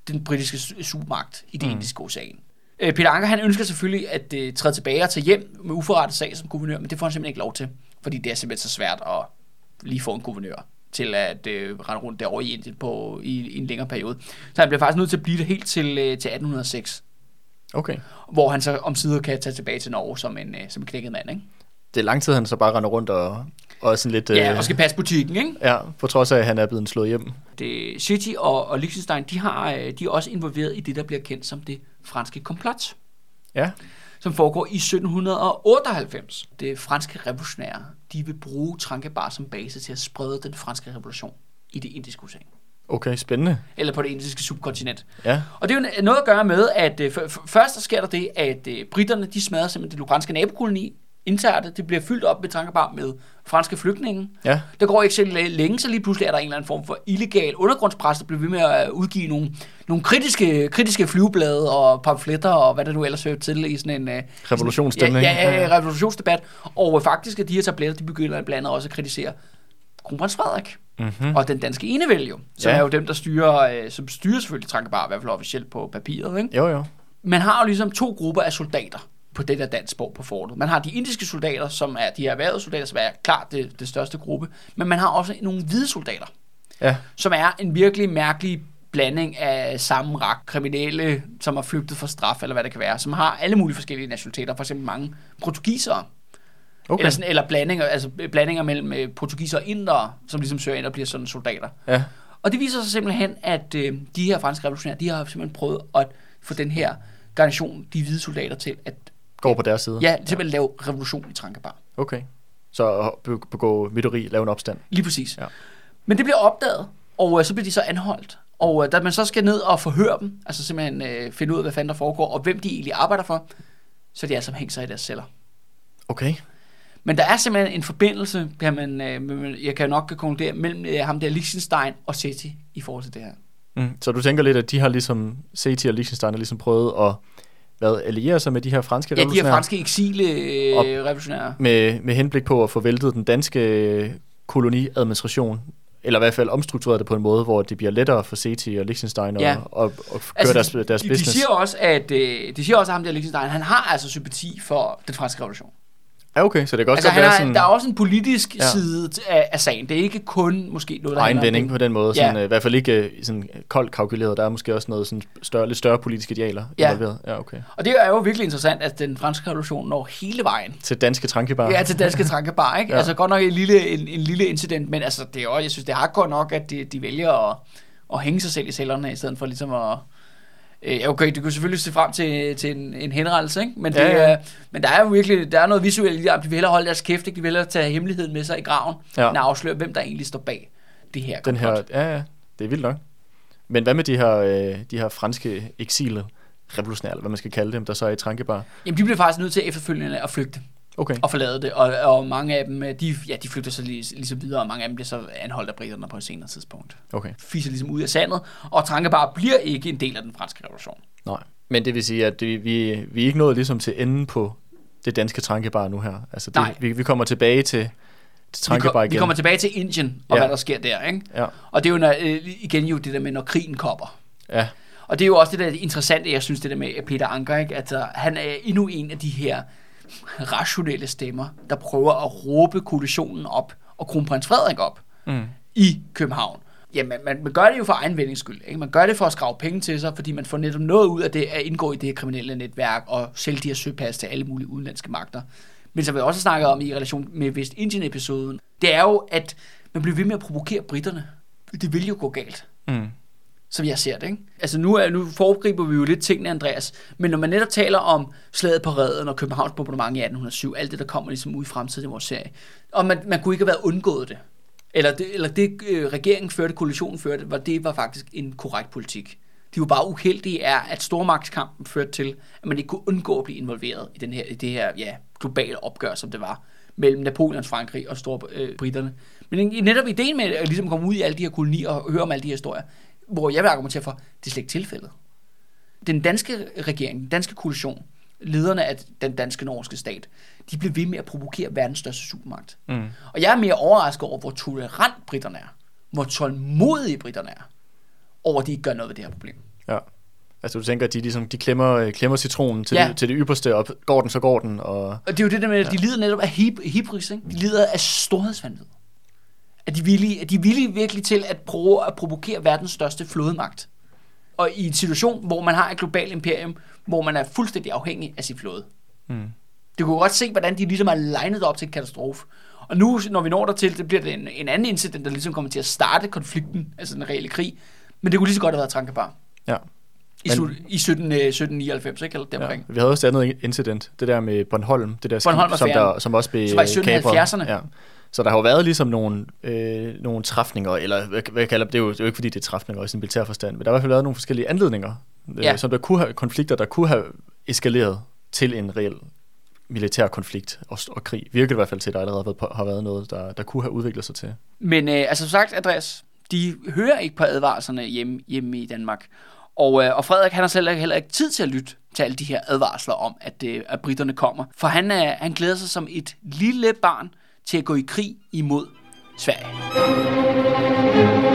Speaker 1: den britiske su- supermagt i det mm. indiske ocean. Øh, Peter Anker, han ønsker selvfølgelig at øh, træde tilbage og tage hjem med uforrettet sag som guvernør, men det får han simpelthen ikke lov til, fordi det er simpelthen så svært at lige få en guvernør til at øh, rende rundt derovre i Indien på, i, i en længere periode. Så han bliver faktisk nødt til at blive det helt til, øh, til 1806
Speaker 2: Okay.
Speaker 1: hvor han så om sider kan tage tilbage til Norge som en, øh, som en knækket mand, ikke?
Speaker 2: Det er lang tid, han så bare render rundt og, og sådan lidt...
Speaker 1: Ja,
Speaker 2: øh,
Speaker 1: og skal passe butikken, ikke?
Speaker 2: Ja, på trods af, at han er blevet slået hjem.
Speaker 1: Det, City og, og Liechtenstein, de, har, øh, de er også involveret i det, der bliver kendt som det franske komplot,
Speaker 2: Ja,
Speaker 1: som foregår i 1798. Det franske revolutionære, de vil bruge Trankebar som base til at sprede den franske revolution i det indiske ocean.
Speaker 2: okay, spændende.
Speaker 1: Eller på det indiske subkontinent.
Speaker 2: Ja,
Speaker 1: Og det er jo noget at gøre med, at øh, først sker der det, at øh, britterne de smadrer simpelthen det luganske nabokoloni, indtager det, bliver fyldt op med Trankebar med franske flygtninge.
Speaker 2: ja,
Speaker 1: Der går ikke så læ- længe, så lige pludselig er der en eller anden form for illegal undergrundspres, der bliver ved med at udgive nogle, nogle kritiske, kritiske flyveblade og pamfletter og hvad der nu ellers hører til i sådan en... øh,
Speaker 2: Revolutionsstemning.
Speaker 1: Ja, ja, ja, revolutionsdebat. Og øh, faktisk er de her tabletter, de begynder blandt andet også at kritisere kronprins Frederik
Speaker 2: mm-hmm.
Speaker 1: og den danske enevælde jo, som
Speaker 2: Ja.
Speaker 1: er jo dem, der styrer, øh, som styrer selvfølgelig Trankebar, i hvert fald officielt på papiret. Ikke?
Speaker 2: Jo, jo.
Speaker 1: Man har jo ligesom to grupper af soldater på det der dansborg på fortet. Man har de indiske soldater, som er de her erhvervede soldater, som er klart det, det største gruppe. Men man har også nogle hvide soldater,
Speaker 2: Ja,
Speaker 1: som er en virkelig mærkelig blanding af samme rak kriminelle, som har flygtet fra straf, eller hvad det kan være, som har alle mulige forskellige nationaliteter, for eksempel mange portugisere, okay. eller, sådan, eller blandinger, altså blandinger mellem øh, portugisere og indere, som ligesom søger ind og bliver sådan soldater.
Speaker 2: Ja,
Speaker 1: Og det viser sig simpelthen, at øh, de her franske revolutionære, de har simpelthen prøvet at få den her garnison, de hvide soldater til at
Speaker 2: går på deres side.
Speaker 1: ja, simpelthen lave revolution i Trankebar.
Speaker 2: Okay. Så begå mytteri, lave en opstand.
Speaker 1: Lige præcis.
Speaker 2: Ja.
Speaker 1: Men det bliver opdaget, og øh, så bliver de så anholdt. Og øh, da man så skal ned og forhøre dem, altså simpelthen øh, finde ud af, hvad fanden der foregår, og hvem de egentlig arbejder for, så er de altså hængt sig i deres celler.
Speaker 2: Okay.
Speaker 1: Men der er simpelthen en forbindelse, kan man, øh, jeg kan nok konkludere, mellem øh, ham der Liechtenstein og City i forhold til det her.
Speaker 2: Mm. Så du tænker lidt, at de har ligesom, Ceti og Liechtenstein har ligesom prøvet at hvad, alliere sig med de her franske
Speaker 1: Ja, de her
Speaker 2: revolutionære
Speaker 1: franske eksile øh,
Speaker 2: Og-
Speaker 1: revolutionære.
Speaker 2: med, med henblik på at få væltet den danske koloniadministration, eller i hvert fald omstruktureret det på en måde, hvor det bliver lettere for Ceti og Liechtenstein
Speaker 1: Ja.
Speaker 2: at, at, at køre deres, deres
Speaker 1: de, de
Speaker 2: business.
Speaker 1: siger også, at øh, de siger også, at ham der Liechtenstein, han har altså sympati for den franske revolution.
Speaker 2: Ja, okay, så det kan også
Speaker 1: Altså,
Speaker 2: godt
Speaker 1: han
Speaker 2: være
Speaker 1: har,
Speaker 2: sådan
Speaker 1: der er også en politisk
Speaker 2: Ja.
Speaker 1: ja. side af, af sagen. Det er ikke kun måske noget, der
Speaker 2: egen vending på den måde.
Speaker 1: Ja.
Speaker 2: Sådan, øh, I hvert fald ikke øh, sådan koldt kalkuleret. Der er måske også noget sådan større, lidt større politiske idealer
Speaker 1: Ja.
Speaker 2: involveret. Ja, okay.
Speaker 1: Og det er jo virkelig interessant, at den franske revolution når hele vejen.
Speaker 2: Til danske trankebar.
Speaker 1: Ja, til danske trankebar, ikke?
Speaker 2: Ja.
Speaker 1: Ja. Altså godt nok en lille, en, en lille incident, men altså, det er også, jeg synes, det er hardcore nok, at de, de vælger at, at hænge sig selv i cellerne, i stedet for ligesom at... Øh, okay, du kan selvfølgelig se frem til, til en, en henrettelse, ikke? Men, det,
Speaker 2: Ja, ja.
Speaker 1: Er, men der er jo virkelig der er noget visuelt i det, de vil hellere holde deres kæft, ikke? De vil hellere tage hemmeligheden med sig i graven,
Speaker 2: Ja.
Speaker 1: end at afsløre, hvem der egentlig står bag det her.
Speaker 2: Den her, ja, ja, det er vildt nok. Men hvad med de her, øh, de her franske eksile revolutionære, eller hvad man skal kalde dem, der så er i Trankebar?
Speaker 1: Jamen, de bliver faktisk nødt til efterfølgende at flygte
Speaker 2: Okay.
Speaker 1: og forlade det, og, og mange af dem, øh, de, ja, de flygter så lige, ligesom videre, og mange af dem bliver så anholdt af britterne på et senere tidspunkt.
Speaker 2: Okay,
Speaker 1: Fiser ligesom ud af sandet, og Trankebar bliver ikke en del af den franske revolution.
Speaker 2: nej. Men det vil sige, at det, vi, vi er ikke nået ligesom til enden på det danske Trankebar nu her. Altså det,
Speaker 1: Nej.
Speaker 2: vi, vi kommer tilbage til, til
Speaker 1: Vi, kom,
Speaker 2: igen.
Speaker 1: vi kommer tilbage til Indien, og
Speaker 2: Ja.
Speaker 1: hvad der sker der, ikke?
Speaker 2: Ja,
Speaker 1: Og det er jo når, øh, igen jo det der med, når krigen kommer.
Speaker 2: ja,
Speaker 1: Og det er jo også det der interessante, jeg synes, det der med Peter Anker, ikke? Altså, han er endnu en af de her rationelle stemmer, der prøver at råbe koalitionen op og kronprins Frederik op
Speaker 2: Mm.
Speaker 1: i København. Ja, man, man, gør det jo for egen vindings skyld. Ikke? Man gør det for at skrave penge til sig, fordi man får netop noget ud af det at indgå i det her kriminelle netværk og sælge de her søpas til alle mulige udenlandske magter. Men som vi også snakker om i relation med Vestindien-episoden, det er jo, at man bliver ved med at provokere britterne. Det vil jo gå galt
Speaker 2: Mm
Speaker 1: som jeg ser det. Ikke? Altså nu, er, nu foregriber vi jo lidt tingene, Andreas, men når man netop taler om slaget på redden og Københavns bombardement i 1807, alt det, der kommer ligesom ud i fremtiden i vores serie, og man, man kunne ikke have været undgået det. Eller det, eller det øh, regeringen førte, koalitionen førte, var, det var faktisk en korrekt politik. De var bare uheldige er, at stormagtskampen førte til, at man ikke kunne undgå at blive involveret i, den her, i det her ja, globale opgør, som det var, mellem Napoleons Frankrig og Storbritterne. Øh, men netop ideen med at ligesom komme ud i alle de her kolonier og høre om alle de her historier, hvor jeg vil argumentere for, det er slet ikke tilfældet. Den danske regering, den danske koalition, lederne af den danske norske stat, de blev ved med at provokere verdens største supermagt.
Speaker 2: Mm.
Speaker 1: Og jeg er mere overrasket over, hvor tolerant britterne er. Hvor tålmodige britterne er. Over, at de ikke gør noget ved det her problem.
Speaker 2: Ja. Altså du tænker, at de, ligesom, de klemmer, øh, klemmer citronen til,
Speaker 1: Ja.
Speaker 2: det, til det ypperste, og går den, så går den. Og,
Speaker 1: Og det er jo det der med, at de lider netop af hib- hibris, ikke? De lider af storhedsvanvid. At de er villige, at de er villige virkelig til at prøve at provokere verdens største flådemagt. Og i en situation, hvor man har et globalt imperium, hvor man er fuldstændig afhængig af sin flåde.
Speaker 2: mm.
Speaker 1: Du kunne godt se, hvordan de ligesom har legnet op til en katastrofe. Og nu, når vi når dertil, det bliver det en, en anden incident, der ligesom kommer til at starte konflikten, altså den reelle krig. Men det kunne lige så godt have været Trankebar.
Speaker 2: Ja.
Speaker 1: I,
Speaker 2: Men-
Speaker 1: i 17, øh, 1799, ikke? Eller
Speaker 2: ja.
Speaker 1: deromkring.
Speaker 2: Vi havde også et andet incident, det der med Bornholm, det der skib,
Speaker 1: Bornholm
Speaker 2: som, der, som også blev
Speaker 1: Som var i
Speaker 2: øh, kapret.
Speaker 1: 1770'erne.
Speaker 2: Ja. Så der har jo været ligesom nogle, øh, nogle træfninger, eller hvad, hvad jeg kalder det, er, jo, det er jo ikke fordi, det er træfninger i sin militær forstand, men der har i hvert fald været nogle forskellige anledninger, øh,
Speaker 1: Ja.
Speaker 2: som der kunne have, konflikter, der kunne have eskaleret til en reel militær konflikt og, og krig. Virker i hvert fald til, at der allerede har været, på- har været noget, der, der kunne have udviklet sig til.
Speaker 1: Men øh, altså som sagt, Andreas, de hører ikke på advarslerne hjemme, hjemme i Danmark. Og, øh, og Frederik, han har selv heller ikke tid til at lytte til alle de her advarsler om, at, øh, at britterne kommer. For han, øh, han glæder sig som et lille barn til at gå i krig imod Sverige.